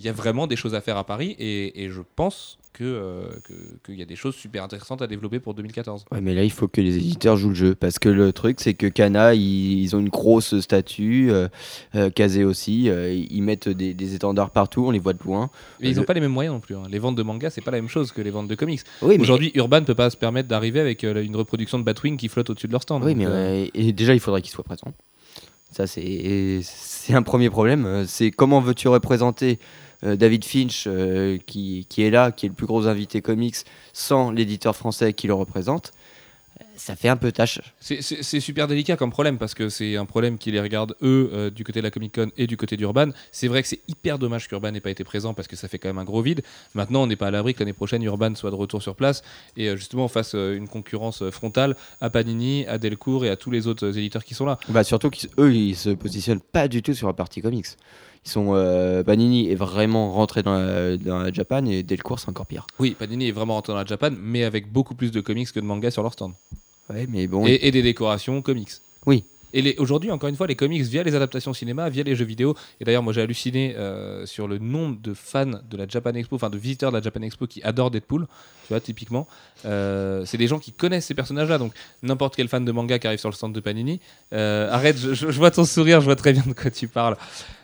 Il y a vraiment des choses à faire à Paris et, et je pense que, euh, que- qu'il y a des choses super intéressantes à développer pour 2014. Ouais, mais là, il faut que les éditeurs jouent le jeu. Parce que le truc, c'est que Kana, ils, ils ont une grosse statue. Euh, euh, Kazé aussi. euh, ils mettent des, des étendards partout, on les voit de loin. Et ils Le- n'ont pas les mêmes moyens non plus. hein. Les ventes de manga, c'est pas la même chose que les ventes de comics. Oui, mais, Aujourd'hui, Urban peut pas se permettre d'arriver avec une reproduction de Batwing qui flotte au-dessus de leur stand. oui, Donc, mais et déjà, il faudrait qu'ils soient présents. Ça, c'est un premier problème. Euh, C'est comment veux-tu représenter euh, David Finch, euh, qui, qui est là, qui est le plus gros invité comics, sans l'éditeur français qui le représente? Ça fait un peu tâche. C'est- super délicat comme problème parce que c'est un problème qui les regarde eux euh, du côté de la Comic Con et du côté d'Urban. C'est vrai que c'est hyper dommage qu'Urban n'ait pas été présent parce que ça fait quand même un gros vide. Maintenant, on n'est pas à l'abri que l'année prochaine Urban soit de retour sur place et euh, justement on fasse euh, une concurrence frontale à Panini, à Delcourt et à tous les autres éditeurs qui sont là. Bah surtout qu'eux, ils se positionnent pas du tout sur la partie comics. Ils sont euh, Panini est vraiment rentré dans la, dans la Japan et Delcourt c'est encore pire. Oui, Panini est vraiment rentré dans la Japan, mais avec beaucoup plus de comics que de mangas sur leur stand. Ouais, mais bon. Et, et des décorations comics. Oui. Et aujourd'hui, encore une fois, les comics via les adaptations cinéma, via les jeux vidéo. Et d'ailleurs, moi j'ai halluciné euh, sur le nombre de fans de la Japan Expo, enfin de visiteurs de la Japan Expo qui adorent Deadpool. Tu vois, typiquement, Euh, c'est des gens qui connaissent ces personnages-là. Donc n'importe quel fan de manga qui arrive sur le stand de Panini, euh, arrête, je, je- je vois ton sourire, je vois très bien de quoi tu parles.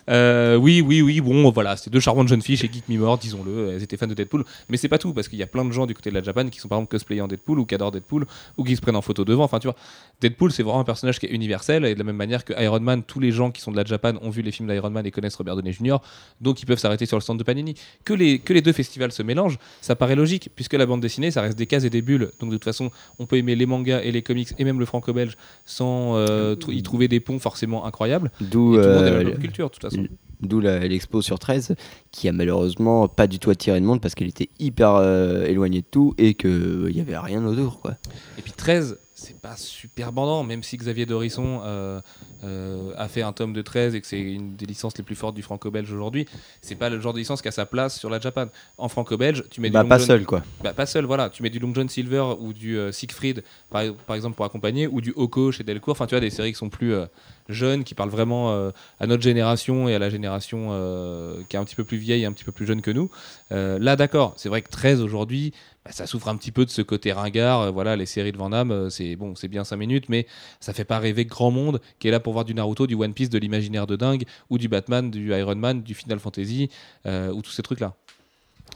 Euh, oui, oui, oui, bon, voilà, c'était deux charmantes jeunes filles chez Geek Me More, disons-le, elles étaient fans de Deadpool, mais c'est pas tout, parce qu'il y a plein de gens du côté de la Japan qui sont par exemple cosplayés en Deadpool ou qui adorent Deadpool ou qui se prennent en photo devant, enfin tu vois, Deadpool c'est vraiment un personnage qui est universel et de la même manière que Iron Man, tous les gens qui sont de la Japan ont vu les films d'Iron Man et connaissent Robert Downey Jr., donc ils peuvent s'arrêter sur le stand de Panini. Que les, que les deux festivals se mélangent, ça paraît logique, puisque la bande dessinée ça reste des cases et des bulles, donc de toute façon on peut aimer les mangas et les comics et même le franco-belge sans euh, tr- y trouver des ponts forcément incroyables, D'où euh, culture de toute façon. D'où l'expo sur 13 qui a malheureusement pas du tout attiré le monde parce qu'elle était hyper euh, éloignée de tout et qu'il n'y avait rien autour quoi. Et puis 13, c'est pas super bandant, même si Xavier Dorisson euh, euh, a fait un tome de 13 et que c'est une des licences les plus fortes du franco-belge aujourd'hui, c'est pas le genre de licence qui a sa place sur la Japan. En franco-belge, tu mets Bah, du pas Long John- seul, quoi. bah, pas seul, voilà. Tu mets du Long John Silver ou du euh, Siegfried, par, par exemple, pour accompagner, ou du Oko chez Delcourt. Enfin, tu vois, des séries qui sont plus euh, jeunes, qui parlent vraiment euh, à notre génération et à la génération euh, qui est un petit peu plus vieille et un petit peu plus jeune que nous. Euh, là, d'accord, c'est vrai que 13 aujourd'hui, bah, ça souffre un petit peu de ce côté ringard. Euh, voilà, les séries de Van Damme, euh, c'est bon, c'est bien 5 minutes, mais ça fait pas rêver grand monde qui est là pour voir du Naruto, du One Piece, de l'imaginaire de dingue, ou du Batman, du Iron Man, du Final Fantasy, euh, ou tous ces trucs-là.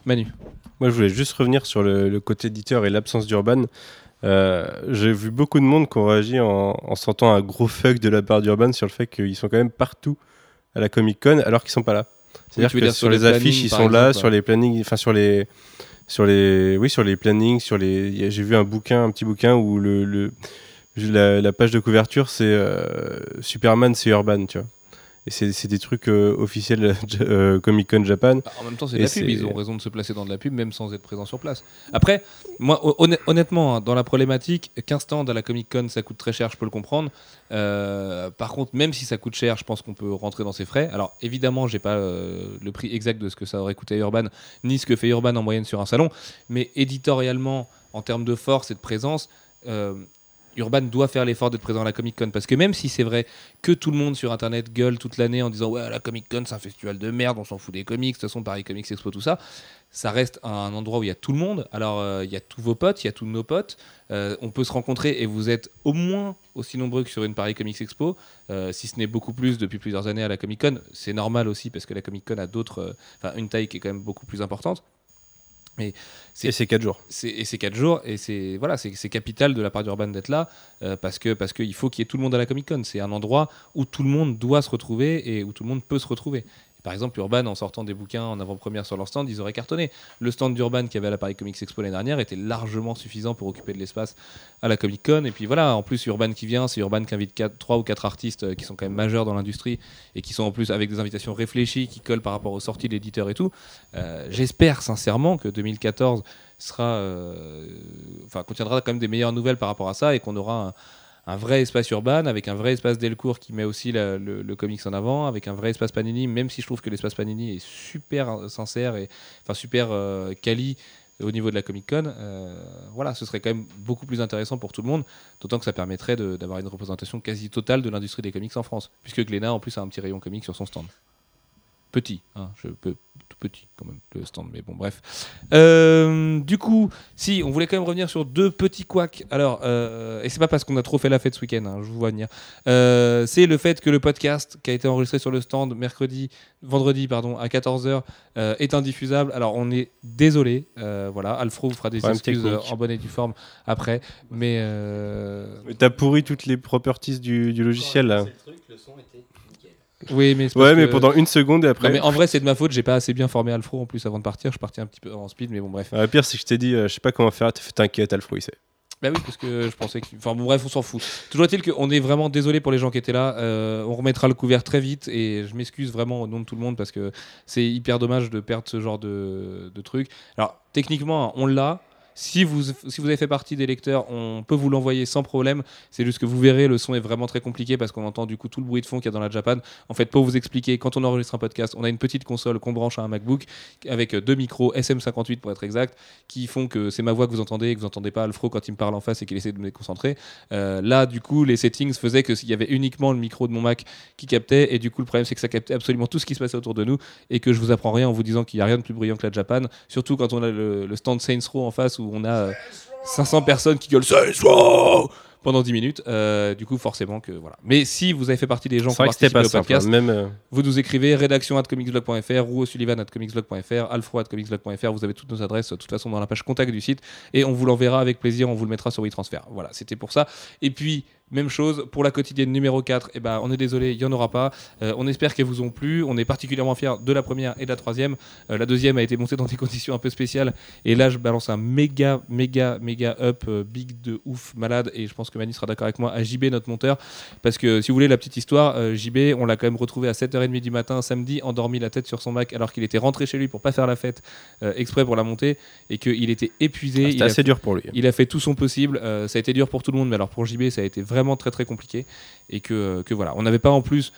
Manu. Moi, je voulais juste revenir sur le, le côté éditeur et l'absence d'Urban. Euh, J'ai vu beaucoup de monde qui ont réagi en, en sentant un gros fuck de la part d'Urban sur le fait qu'ils sont quand même partout à la Comic Con alors qu'ils sont pas là. C'est-à-dire que sur les les affiches, ils sont là, sur les plannings, enfin sur les, sur les, oui, sur les plannings, sur les. J'ai vu un bouquin, un petit bouquin où le, le la, la page de couverture c'est euh, Superman, c'est Urban, tu vois. Et c'est des trucs euh, officiels euh, Comic Con Japan. Bah, En même temps, c'est de la pub. Ils ont raison de se placer dans de la pub, même sans être présents sur place. Après, moi, hon- honn- honnêtement, hein, dans la problématique, 15 stands à la Comic Con, ça coûte très cher, je peux le comprendre. Euh, par contre, même si ça coûte cher, je pense qu'on peut rentrer dans ses frais. Alors, évidemment, j'ai pas euh, le prix exact de ce que ça aurait coûté à Urban, ni ce que fait Urban en moyenne sur un salon. Mais éditorialement, en termes de force et de présence, Urban doit faire l'effort d'être présent à la Comic Con. Parce que même si c'est vrai que tout le monde sur Internet gueule toute l'année en disant Ouais, la Comic Con, c'est un festival de merde, on s'en fout des comics, de toute façon, Paris Comics Expo, tout ça. Ça reste un endroit où il y a tout le monde. Alors, euh, il y a tous vos potes, il y a tous nos potes. Euh, on peut se rencontrer et vous êtes au moins aussi nombreux que sur une Paris Comics Expo, euh, si ce n'est beaucoup plus depuis plusieurs années à la Comic Con. C'est normal aussi parce que la Comic Con a d'autres, enfin, une taille qui est quand même beaucoup plus importante. Mais c'est- Et c'est 4 jours. c'est- et c'est 4 jours et c'est voilà c'est c'est capital de la part d'Urban d'être là euh, parce que parce qu'il faut qu'il y ait tout le monde à la Comic Con c'est un endroit où tout le monde doit se retrouver et où tout le monde peut se retrouver par exemple Urban en sortant des bouquins en avant-première sur leur stand ils auraient cartonné. Le stand d'Urban qu'il y avait à la Paris Comics Expo l'année dernière était largement suffisant pour occuper de l'espace à la Comic Con. Et puis voilà en plus Urban qui vient c'est Urban qui invite 4, 3 ou 4 artistes euh, qui sont quand même majeurs dans l'industrie et qui sont en plus avec des invitations réfléchies qui collent par rapport aux sorties de l'éditeur et tout. Euh, j'espère sincèrement que 2014 sera, euh, contiendra quand même des meilleures nouvelles par rapport à ça et qu'on aura un, un vrai espace urbain avec un vrai espace Delcourt qui met aussi le, comics en avant, avec un vrai espace Panini, même si je trouve que l'espace Panini est super sincère et enfin super euh, quali au niveau de la Comic Con. euh, voilà, ce serait quand même beaucoup plus intéressant pour tout le monde, d'autant que ça permettrait d'avoir une représentation quasi totale de l'industrie des comics en France, puisque Glénat en plus a un petit rayon comics sur son stand. Petit, hein, je peux petit quand même le stand, mais bon bref. Euh, du coup, si on voulait quand même revenir sur deux petits couacs. Alors, euh, et c'est pas parce qu'on a trop fait la fête ce week-end, hein, je vous vois venir. Euh, c'est le fait que le podcast qui a été enregistré sur le stand mercredi, vendredi pardon, à 14h euh, est indiffusable. Alors on est désolé, euh, voilà. Alfro vous fera des Problème excuses technique. en bonne et due forme après, mais euh, Mais T'as pourri toutes les properties du, du logiciel là. Oui, mais c'est Ouais, parce mais que- pendant une seconde et après. Non, mais en vrai, c'est de ma faute. J'ai pas assez bien formé Alfro en plus avant de partir. Je parti un petit peu en speed, mais bon, bref. Le pire, c'est que je t'ai dit, euh, je sais pas comment faire. T'inquiète, Alfro, il sait. Bah oui, parce que je pensais que. Enfin bon, bref, on s'en fout. Toujours est-il qu'on est vraiment désolé pour les gens qui étaient là. Euh, on remettra le couvert très vite et je m'excuse vraiment au nom de tout le monde parce que c'est hyper dommage de perdre ce genre de, de truc. Alors, techniquement, on l'a. Si vous, si vous avez fait partie des lecteurs, on peut vous l'envoyer sans problème. C'est juste que vous verrez, le son est vraiment très compliqué parce qu'on entend du coup tout le bruit de fond qu'il y a dans la Japan. En fait, pour vous expliquer, quand on enregistre un podcast, on a une petite console qu'on branche à un MacBook avec deux micros SM58 pour être exact, qui font que c'est ma voix que vous entendez et que vous entendez pas Alfro quand il me parle en face et qu'il essaie de me déconcentrer. Euh, là, du coup, les settings faisaient que s'il y avait uniquement le micro de mon Mac qui captait, et du coup, le problème c'est que ça captait absolument tout ce qui se passait autour de nous et que je vous apprends rien en vous disant qu'il n'y a rien de plus bruyant que la Japan, surtout quand on a le, le stand Saints Row en face où on a euh, 500 personnes qui gueulent pendant 10 minutes. Euh, du coup, forcément que voilà. Mais si vous avez fait partie des gens qui ont participé pas au podcast, hein. Même. euh, vous nous écrivez rédaction at comicsblog.fr ou Sullivan at comicsblog.fr, alfro at comicsblog.fr. Vous avez toutes nos adresses, de toute façon, dans la page contact du site et on vous l'enverra avec plaisir. On vous le mettra sur WeTransfer. Voilà, c'était pour ça. Et puis, Même chose pour la quotidienne numéro 4, eh ben, on est désolé, il n'y en aura pas. Euh, on espère qu'elles vous ont plu. On est particulièrement fiers de la première et de la troisième. Euh, la deuxième a été montée dans des conditions un peu spéciales. Et là, je balance un méga, méga, méga up, euh, big de ouf, malade. Et je pense que Mani sera d'accord avec moi, à JB, notre monteur. Parce que si vous voulez la petite histoire, JB, on l'a quand même retrouvé à 7h30 du matin, samedi, endormi la tête sur son Mac, alors qu'il était rentré chez lui pour pas faire la fête, exprès pour la monter. Et qu'il était épuisé. Ah, C'était assez dur pour lui. il a fait tout son possible. ça a été dur pour tout le monde, mais alors pour JB, ça a été vraiment très très compliqué. Et que, que voilà, on n'avait pas en plus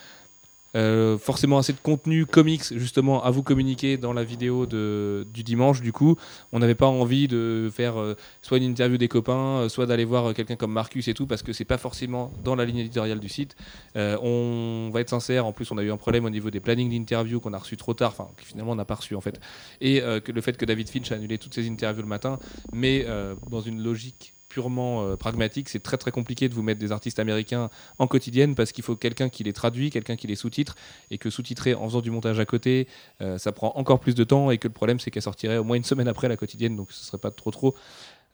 euh, forcément assez de contenu comics justement à vous communiquer dans la vidéo de, du dimanche. Du coup, on n'avait pas envie de faire euh, soit une interview des copains, euh, soit d'aller voir euh, quelqu'un comme Marcus et tout, parce que c'est pas forcément dans la ligne éditoriale du site. Euh, on va être sincère. En plus, on a eu un problème au niveau des plannings d'interview qu'on a reçu trop tard, enfin que finalement on n'a pas reçu en fait, et euh, que le fait que David Finch a annulé toutes ses interviews le matin, mais euh, dans une logique purement euh, pragmatique, c'est très très compliqué de vous mettre des artistes américains en quotidienne parce qu'il faut quelqu'un qui les traduit, quelqu'un qui les sous-titre et que sous-titrer en faisant du montage à côté, euh, ça prend encore plus de temps et que le problème c'est qu'elle sortirait au moins une semaine après la quotidienne donc ce serait pas trop trop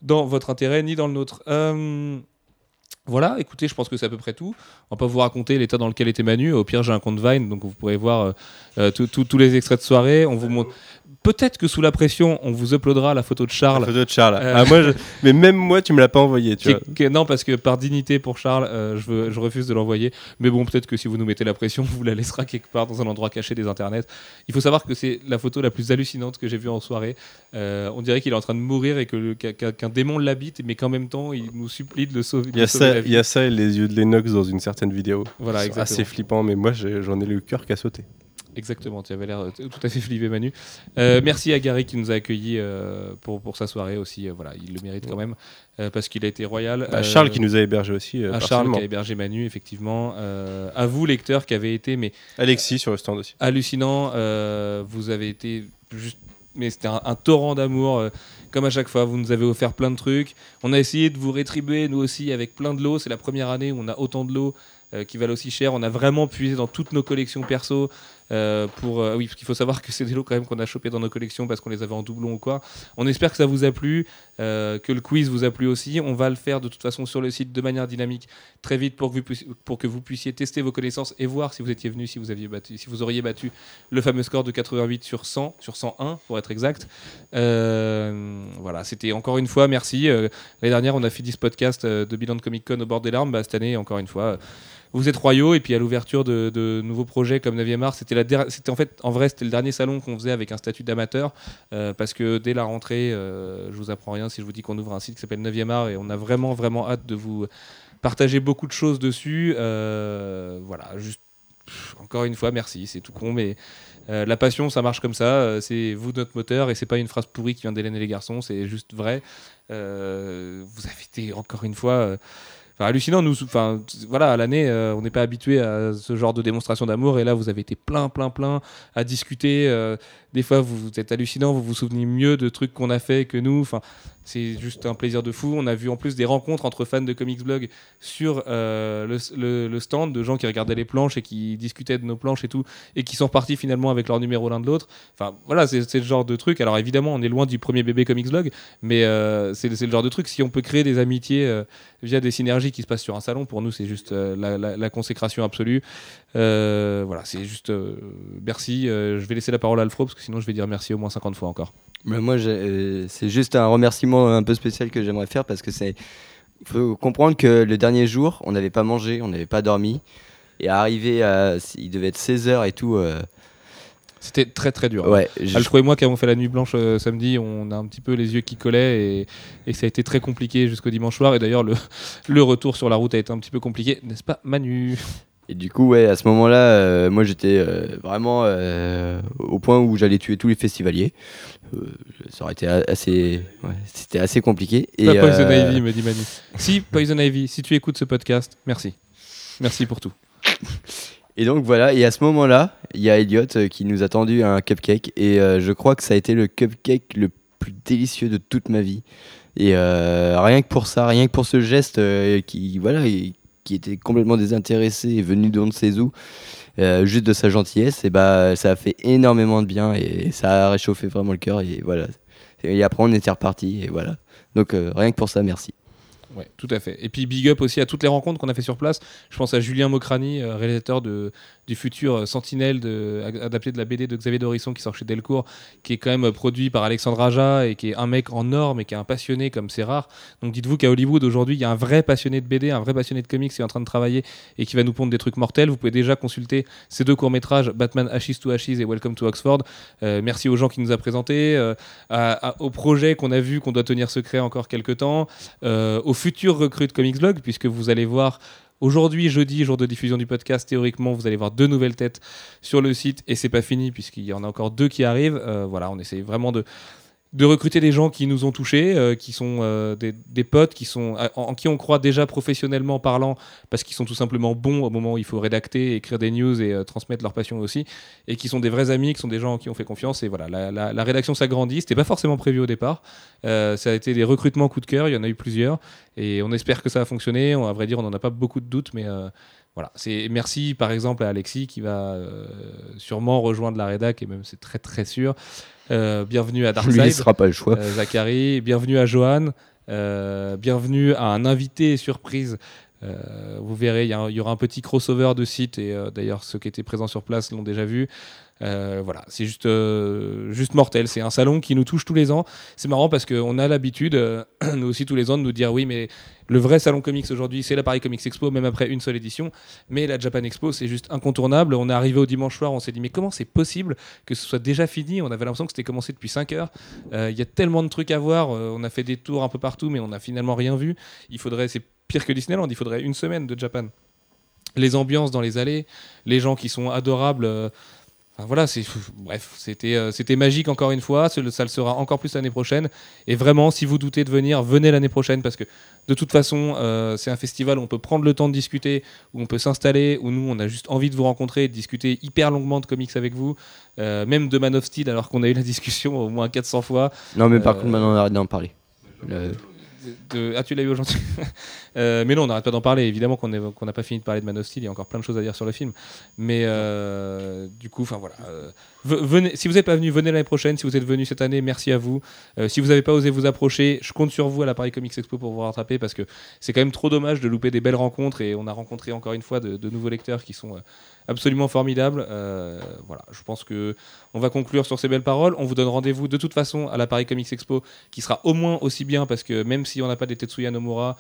dans votre intérêt ni dans le nôtre. Euh, voilà, écoutez, je pense que c'est à peu près tout. On pas vous raconter l'état dans lequel était Manu. Au pire, j'ai un compte Vine, donc vous pourrez voir tous les extraits de soirée. On vous montre. Peut-être que sous la pression, on vous uploadera la photo de La Charles. photo de Charles. Euh. Ah, moi, je- Mais même moi, tu me l'as pas envoyé. Tu vois. non, parce que par dignité pour Charles, euh, je, veux- je refuse de l'envoyer. Mais bon, peut-être que si vous nous mettez la pression, on vous la laissera quelque part dans un endroit caché des internets. Il faut savoir que c'est la photo la plus hallucinante que j'ai vue en soirée. Euh, on dirait qu'il est en train de mourir et que le- qu'un démon l'habite, mais qu'en même temps, il nous supplie de le sauver. Il y, a ça, la il y a ça et les yeux de Lennox dans une certaine vidéo. Voilà, C'est exactement. assez flippant, mais moi j'en ai le cœur qu'à sauter. Exactement, tu avais l'air euh, tout à fait flippé, Manu. Euh, merci à Gary qui nous a accueillis euh, pour, pour sa soirée aussi. Euh, voilà, il le mérite quand même parce qu'il a été royal. Bah, Euh, Charles qui nous a hébergé aussi. à Charles personnellement. qui a hébergé Manu, effectivement. À vous, lecteurs, qui avez été mais Alexis sur le stand aussi. hallucinant. vous avez été juste. Mais c'était un, un torrent d'amour. euh, comme à chaque fois, vous nous avez offert plein de trucs. On a essayé de vous rétribuer, nous aussi, avec plein de lots. C'est la première année où on a autant de lots euh, qui valent aussi cher. On a vraiment puisé dans toutes nos collections perso. Euh, pour, euh, oui, parce qu'il faut savoir que c'est des lots quand même qu'on a chopés dans nos collections parce qu'on les avait en doublon ou quoi. On espère que ça vous a plu, euh, que le quiz vous a plu aussi. On va le faire de toute façon sur le site de manière dynamique très vite pour que vous puissiez, tester vos connaissances et voir si vous étiez venu, si vous aviez battu, si vous auriez battu le fameux score de 88 sur 100, sur 101 pour être exact. Voilà, c'était encore une fois merci. L'année dernière, on a fait 10 podcasts de bilan de Comic Con au bord des larmes. Bah, cette année, encore une fois. Vous êtes royaux et puis à l'ouverture de, nouveaux projets comme 9e art, c'était en fait en vrai c'était le dernier salon qu'on faisait avec un statut d'amateur euh, parce que dès la rentrée, euh, je vous apprends rien si je vous dis qu'on ouvre un site qui s'appelle 9e art et on a vraiment vraiment hâte de vous partager beaucoup de choses dessus. Euh, voilà, juste encore une fois merci, c'est tout con mais euh, la passion, ça marche comme ça. c'est vous notre moteur et c'est pas une phrase pourrie qui vient d'Hélène et les garçons. C'est juste vrai. Vous avez été encore une fois enfin, hallucinant. Nous, enfin voilà, à l'année, euh, on n'est pas habitué à ce genre de démonstration d'amour et là, vous avez été plein, plein, plein à discuter. euh, des fois, vous, êtes hallucinant. Vous vous souvenez mieux de trucs qu'on a fait que nous. Enfin, c'est juste un plaisir de fou. On a vu en plus des rencontres entre fans de Comics Blog sur euh, le, stand de gens qui regardaient les planches et qui discutaient de nos planches et tout, et qui sont repartis finalement avec leur numéro l'un de l'autre. Enfin, voilà, c'est le genre de truc. Alors évidemment, on est loin du premier bébé Comics Blog, mais euh, c'est le genre de truc. Si on peut créer des amitiés euh, via des synergies qui se passent sur un salon, pour nous, c'est juste la, consécration absolue. Voilà, c'est juste merci. Je vais laisser la parole à Alfro parce que sinon, je vais dire merci au moins 50 fois encore. Bah, moi, euh, c'est juste un remerciement un peu spécial que j'aimerais faire parce que c'est. Il faut comprendre que le dernier jour, on n'avait pas mangé, on n'avait pas dormi. Et arrivé à. Il devait être 16h et tout. euh, C'était très très dur. ouais, je- Alfro et moi qui avons fait la nuit blanche euh, samedi, on a un petit peu les yeux qui collaient et, et ça a été très compliqué jusqu'au dimanche soir. Et d'ailleurs, le, le retour sur la route a été un petit peu compliqué, n'est-ce pas, Manu? Et du coup, ouais, à ce moment-là, euh, moi j'étais euh, vraiment euh, au point où j'allais tuer tous les festivaliers. Ça aurait été assez. ouais, C'était assez compliqué. Et, Pas Poison Ivy, me dit Manu. Si, Poison Ivy, si tu écoutes ce podcast, merci. Merci pour tout. Et donc voilà, et à ce moment-là, il y a Elliot qui nous a tendu un cupcake. Et je crois que ça a été le cupcake le plus délicieux de toute ma vie. Et rien que pour ça, rien que pour ce geste qui, voilà, et- qui était complètement désintéressé et venu d'on ne sait où, juste de sa gentillesse, et bah, ça a fait énormément de bien et ça a réchauffé vraiment le cœur. Et voilà. Et après, on était reparti. Et voilà. Donc euh, rien que pour ça, merci. Ouais, tout à fait. Et puis big up aussi à toutes les rencontres qu'on a fait sur place. Je pense à Julien Mocrani, euh, réalisateur de, du futur euh, Sentinelle adapté de la BD de Xavier Dorisson qui sort chez Delcourt, qui est quand même euh, produit par Alexandre Aja et qui est un mec en norme et qui est un passionné comme c'est rare. Donc dites-vous qu'à Hollywood aujourd'hui, il y a un vrai passionné de BD, un vrai passionné de comics qui est en train de travailler et qui va nous pondre des trucs mortels. Vous pouvez déjà consulter ces deux courts-métrages, Batman Ashes to Ashes et Welcome to Oxford. Euh, merci aux gens qui nous a présentés, euh, à- au qu'on a vu qu'on doit tenir secret encore quelques temps, euh, aux futurs recrues de Comics Blog, puisque vous allez voir Aujourd'hui, jeudi, jour de diffusion du podcast, théoriquement, vous allez voir deux nouvelles têtes sur le site et c'est pas fini puisqu'il y en a encore deux qui arrivent. Euh, voilà, on essaie vraiment de, de recruter des gens qui nous ont touchés, euh, qui sont euh, des, potes, qui sont, en, qui on croit déjà professionnellement parlant, parce qu'ils sont tout simplement bons au moment où il faut rédacter, écrire des news et euh, transmettre leur passion aussi, et qui sont des vrais amis, qui sont des gens en qui on fait confiance. Et voilà, la, la- rédaction s'agrandit. C'était pas forcément prévu au départ. Ça a été des recrutements coup de cœur. Il y en a eu plusieurs, et on espère que ça va fonctionner. On, à vrai dire, on n'en a pas beaucoup de doutes, mais voilà. C'est merci par exemple à Alexis qui va euh, sûrement rejoindre la rédac, et même c'est très très sûr. Euh, bienvenue à Je lui Darkseid. laissera pas le choix. Euh, Zachary, bienvenue à Johan, bienvenue à un invité surprise. Vous verrez, il y, aura un petit crossover de sites et d'ailleurs ceux qui étaient présents sur place l'ont déjà vu. Euh, voilà, c'est juste, euh, juste mortel. C'est un salon qui nous touche tous les ans. C'est marrant parce qu'on a l'habitude, euh, nous aussi tous les ans, de nous dire oui, mais le vrai salon comics aujourd'hui, c'est la Paris Comics Expo, même après une seule édition. Mais la Japan Expo, c'est juste incontournable. On est arrivé au dimanche soir, on s'est dit mais comment c'est possible que ce soit déjà fini? On avait l'impression que c'était commencé depuis 5 heures. Il y a tellement de trucs à voir. on a fait des tours un peu partout, mais on n'a finalement rien vu. Il faudrait, c'est pire que Disneyland. Il faudrait une semaine de Japan. Les ambiances dans les allées, les gens qui sont adorables. Enfin, voilà, c'est bref, c'était euh, c'était magique encore une fois. Ça le sera encore plus l'année prochaine. Et vraiment, si vous doutez de venir, venez l'année prochaine parce que de toute façon, euh, c'est un festival où on peut prendre le temps de discuter, où on peut s'installer, où nous, on a juste envie de vous rencontrer et de discuter hyper longuement de comics avec vous, euh, même de Man of Steel, alors qu'on a eu la discussion au moins 400 fois. Non, mais par contre, maintenant, on arrête d'en parler. Le- De- Ah, tu l'as eu aujourd'hui? Euh, Mais non, on n'arrête pas d'en parler. Évidemment qu'on n'a pas fini de parler de Man of Steel. Il y a encore plein de choses à dire sur le film. Mais euh, du coup, enfin voilà. euh, ve- venez, si vous n'êtes pas venu, venez l'année prochaine. Si vous êtes venu cette année, merci à vous. Si vous n'avez pas osé vous approcher, je compte sur vous à la Paris Comics Expo pour vous rattraper parce que c'est quand même trop dommage de louper des belles rencontres. Et on a rencontré encore une fois de, nouveaux lecteurs qui sont absolument formidables. Voilà, je pense que on va conclure sur ces belles paroles. On vous donne rendez-vous de toute façon à la Paris Comics Expo qui sera au moins aussi bien parce que même si on n'a pas des Tetsuya Nomura,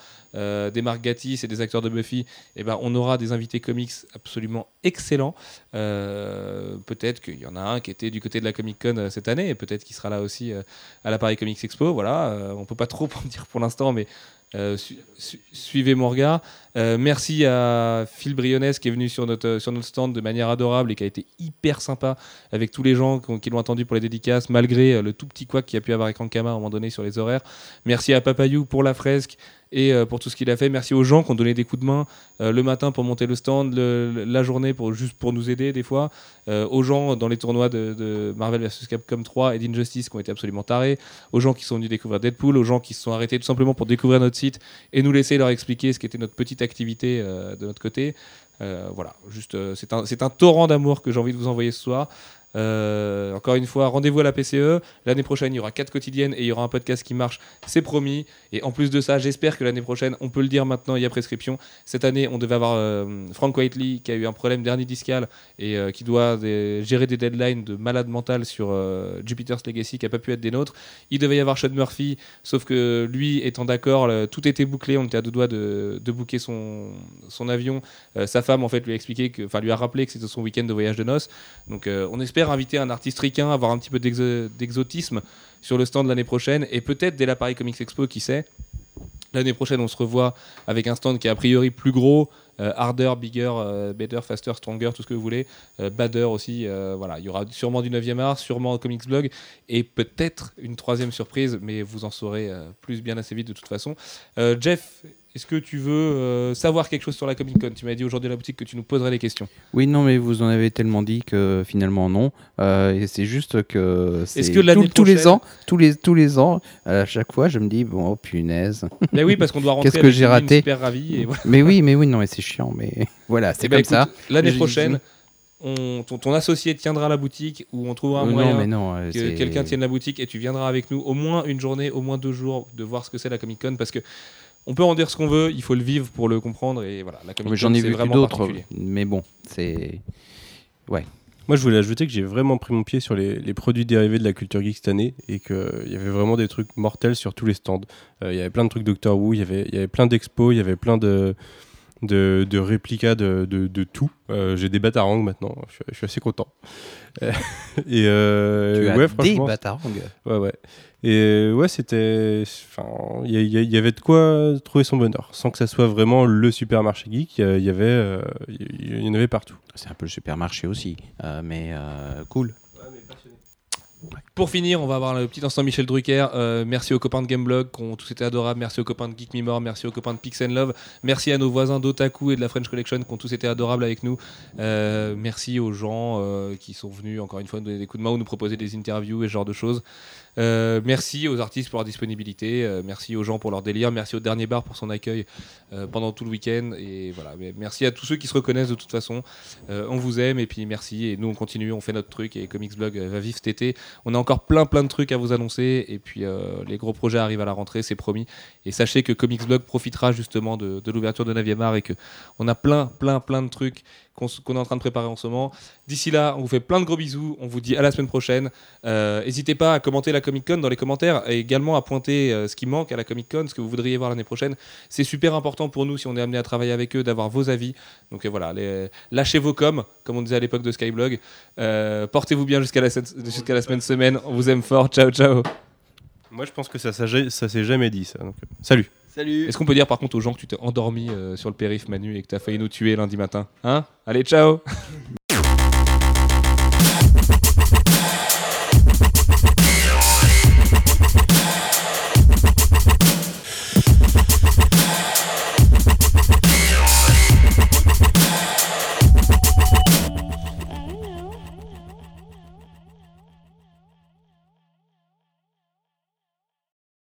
des Mark Gatiss et des acteurs de Buffy, eh ben, on aura des invités comics absolument excellents. Euh, peut-être qu'il y en a un qui était du côté de la Comic Con euh, cette année et peut-être qu'il sera là aussi euh, à la Paris Comics Expo. Voilà, euh, on peut pas trop en dire pour l'instant, mais euh, su- su- suivez mon regard. Euh, merci à Phil Brionnes qui est venu sur notre, sur notre stand de manière adorable et qui a été hyper sympa avec tous les gens qui, ont- qui l'ont attendu pour les dédicaces, malgré euh, le tout petit couac qu'il y a pu avoir avec Ankama à un moment donné sur les horaires. Merci à Papayou pour la fresque et euh, pour tout ce qu'il a fait. Merci aux gens qui ont donné des coups de main le matin pour monter le stand, la journée pour juste pour nous aider des fois. Aux gens dans les tournois de, de Marvel vs Capcom 3 et d'Injustice qui ont été absolument tarés. Aux gens qui sont venus découvrir Deadpool. Aux gens qui se sont arrêtés tout simplement pour découvrir notre site et nous laisser leur expliquer ce qu'était notre petite activité euh, de notre côté. Euh, voilà, juste euh, c'est un torrent d'amour que j'ai envie de vous envoyer ce soir. Euh, encore une fois, rendez-vous à la PCE. L'année prochaine, il y aura quatre quotidiennes et il y aura un podcast qui marche, c'est promis. Et en plus de ça, j'espère que l'année prochaine, on peut le dire maintenant, il y a prescription. Cette année, on devait avoir euh, Frank Whiteley qui a eu un problème d'hernie discale et euh, qui doit gérer des deadlines de malade mental sur Jupiter's Legacy qui n'a pas pu être des nôtres. Il devait y avoir Sean Murphy, sauf que lui étant d'accord, tout était bouclé. On était à deux doigts de, de son, avion. Sa femme, en fait, lui a expliqué, enfin, lui a rappelé que c'était son week-end de voyage de noces. Donc, on espère inviter un artiste ricain, avoir un petit peu d'exo- d'exotisme sur le stand l'année prochaine et peut-être dès la Paris Comics Expo, qui sait. L'année prochaine, on se revoit avec un stand qui est a priori plus gros, euh, harder, bigger, euh, better, faster, stronger, tout ce que vous voulez, euh, badder aussi. voilà, il y aura sûrement du 9e art, sûrement un comics blog et peut-être une troisième surprise, mais vous en saurez plus bien assez vite de toute façon. Jeff, est-ce que tu veux euh, savoir quelque chose sur la Comic Con? Tu m'as dit aujourd'hui à la boutique que tu nous poserais les questions. Oui, non, mais vous en avez tellement dit que finalement non. Euh, et c'est juste que c'est Est-ce que l'année tous- tous les prochaine- ans, tous les tous les ans, à chaque fois, je me dis bon, oh, punaise. Mais oui, parce qu'on doit rentrer Qu'est-ce que j'ai raté super et voilà. mais oui, mais oui, non, mais c'est chiant, mais voilà, c'est Eh ben, comme écoute, ça. L'année prochaine, on- ton, ton associé tiendra la boutique ou on trouvera un Euh, moyen non, que quelqu'un tienne la boutique et tu viendras avec nous au moins une journée, au moins deux jours de voir ce que c'est la Comic Con parce que On peut en dire ce qu'on veut, il faut le vivre pour le comprendre. Et voilà, la Comic J'en ai vu d'autres, mais bon, c'est. Moi, je voulais ajouter que j'ai vraiment pris mon pied sur les, les produits dérivés de la culture geek cette année et qu'il y avait vraiment des trucs mortels sur tous les stands. Euh, Il y avait plein de trucs Doctor Who, il y avait, il y avait plein d'expos, il y avait plein de, de, de réplicas de, de, de tout. Euh, j'ai des batarangs maintenant, je suis, je suis assez content. Euh, et euh, tu as ouais, des batarangs. Ouais, ouais. Et euh, ouais, c'était. Enfin, il y, avait de quoi trouver son bonheur, sans que ça soit vraiment le supermarché geek. Il y avait, euh, il y en avait partout. C'est un peu le supermarché aussi, euh, mais euh, cool. Pour finir, on va avoir le petit instant Michel Drucker. Euh, merci aux copains de Gameblog qui ont tous été adorables. Merci aux copains de Geek Me More. Merci aux copains de Pix and Love. Merci à nos voisins d'Otaku et de la French Collection qui ont tous été adorables avec nous. Euh, merci aux gens euh, qui sont venus encore une fois nous donner des coups de main ou nous proposer des interviews et ce genre de choses. Euh, merci aux artistes pour leur disponibilité. Euh, merci aux gens pour leur délire. Merci au dernier bar pour son accueil euh, pendant tout le week-end. Et voilà. Merci à tous ceux qui se reconnaissent de toute façon. On vous aime et puis merci. Et nous on continue, on fait notre truc et Comics Blog va vivre cet été. On a encore plein plein de trucs à vous annoncer et puis les gros projets arrivent à la rentrée, c'est promis. Et sachez que Comics Blog profitera justement de, l'ouverture de 9e art et que on a plein plein plein de trucs qu'on est en train de préparer en ce moment. D'ici là, on vous fait plein de gros bisous, on vous dit à la semaine prochaine. Euh, N'hésitez pas à commenter la Comic Con dans les commentaires et également à pointer euh, ce qui manque à la Comic Con, ce que vous voudriez voir l'année prochaine. C'est super important pour nous si on est amené à travailler avec eux d'avoir vos avis. Donc euh, voilà, lâchez vos coms, comme on disait à l'époque de Skyblog. Portez-vous bien jusqu'à la, jusqu'à la semaine semaine. On vous aime fort. Ciao, ciao. Moi, je pense que ça, ça, ça s'est jamais dit, ça. donc, euh, salut. Salut Est-ce qu'on peut dire par contre aux gens que tu t'es endormi euh, sur le périph, Manu, et que t'as failli nous tuer lundi matin Hein? Allez, ciao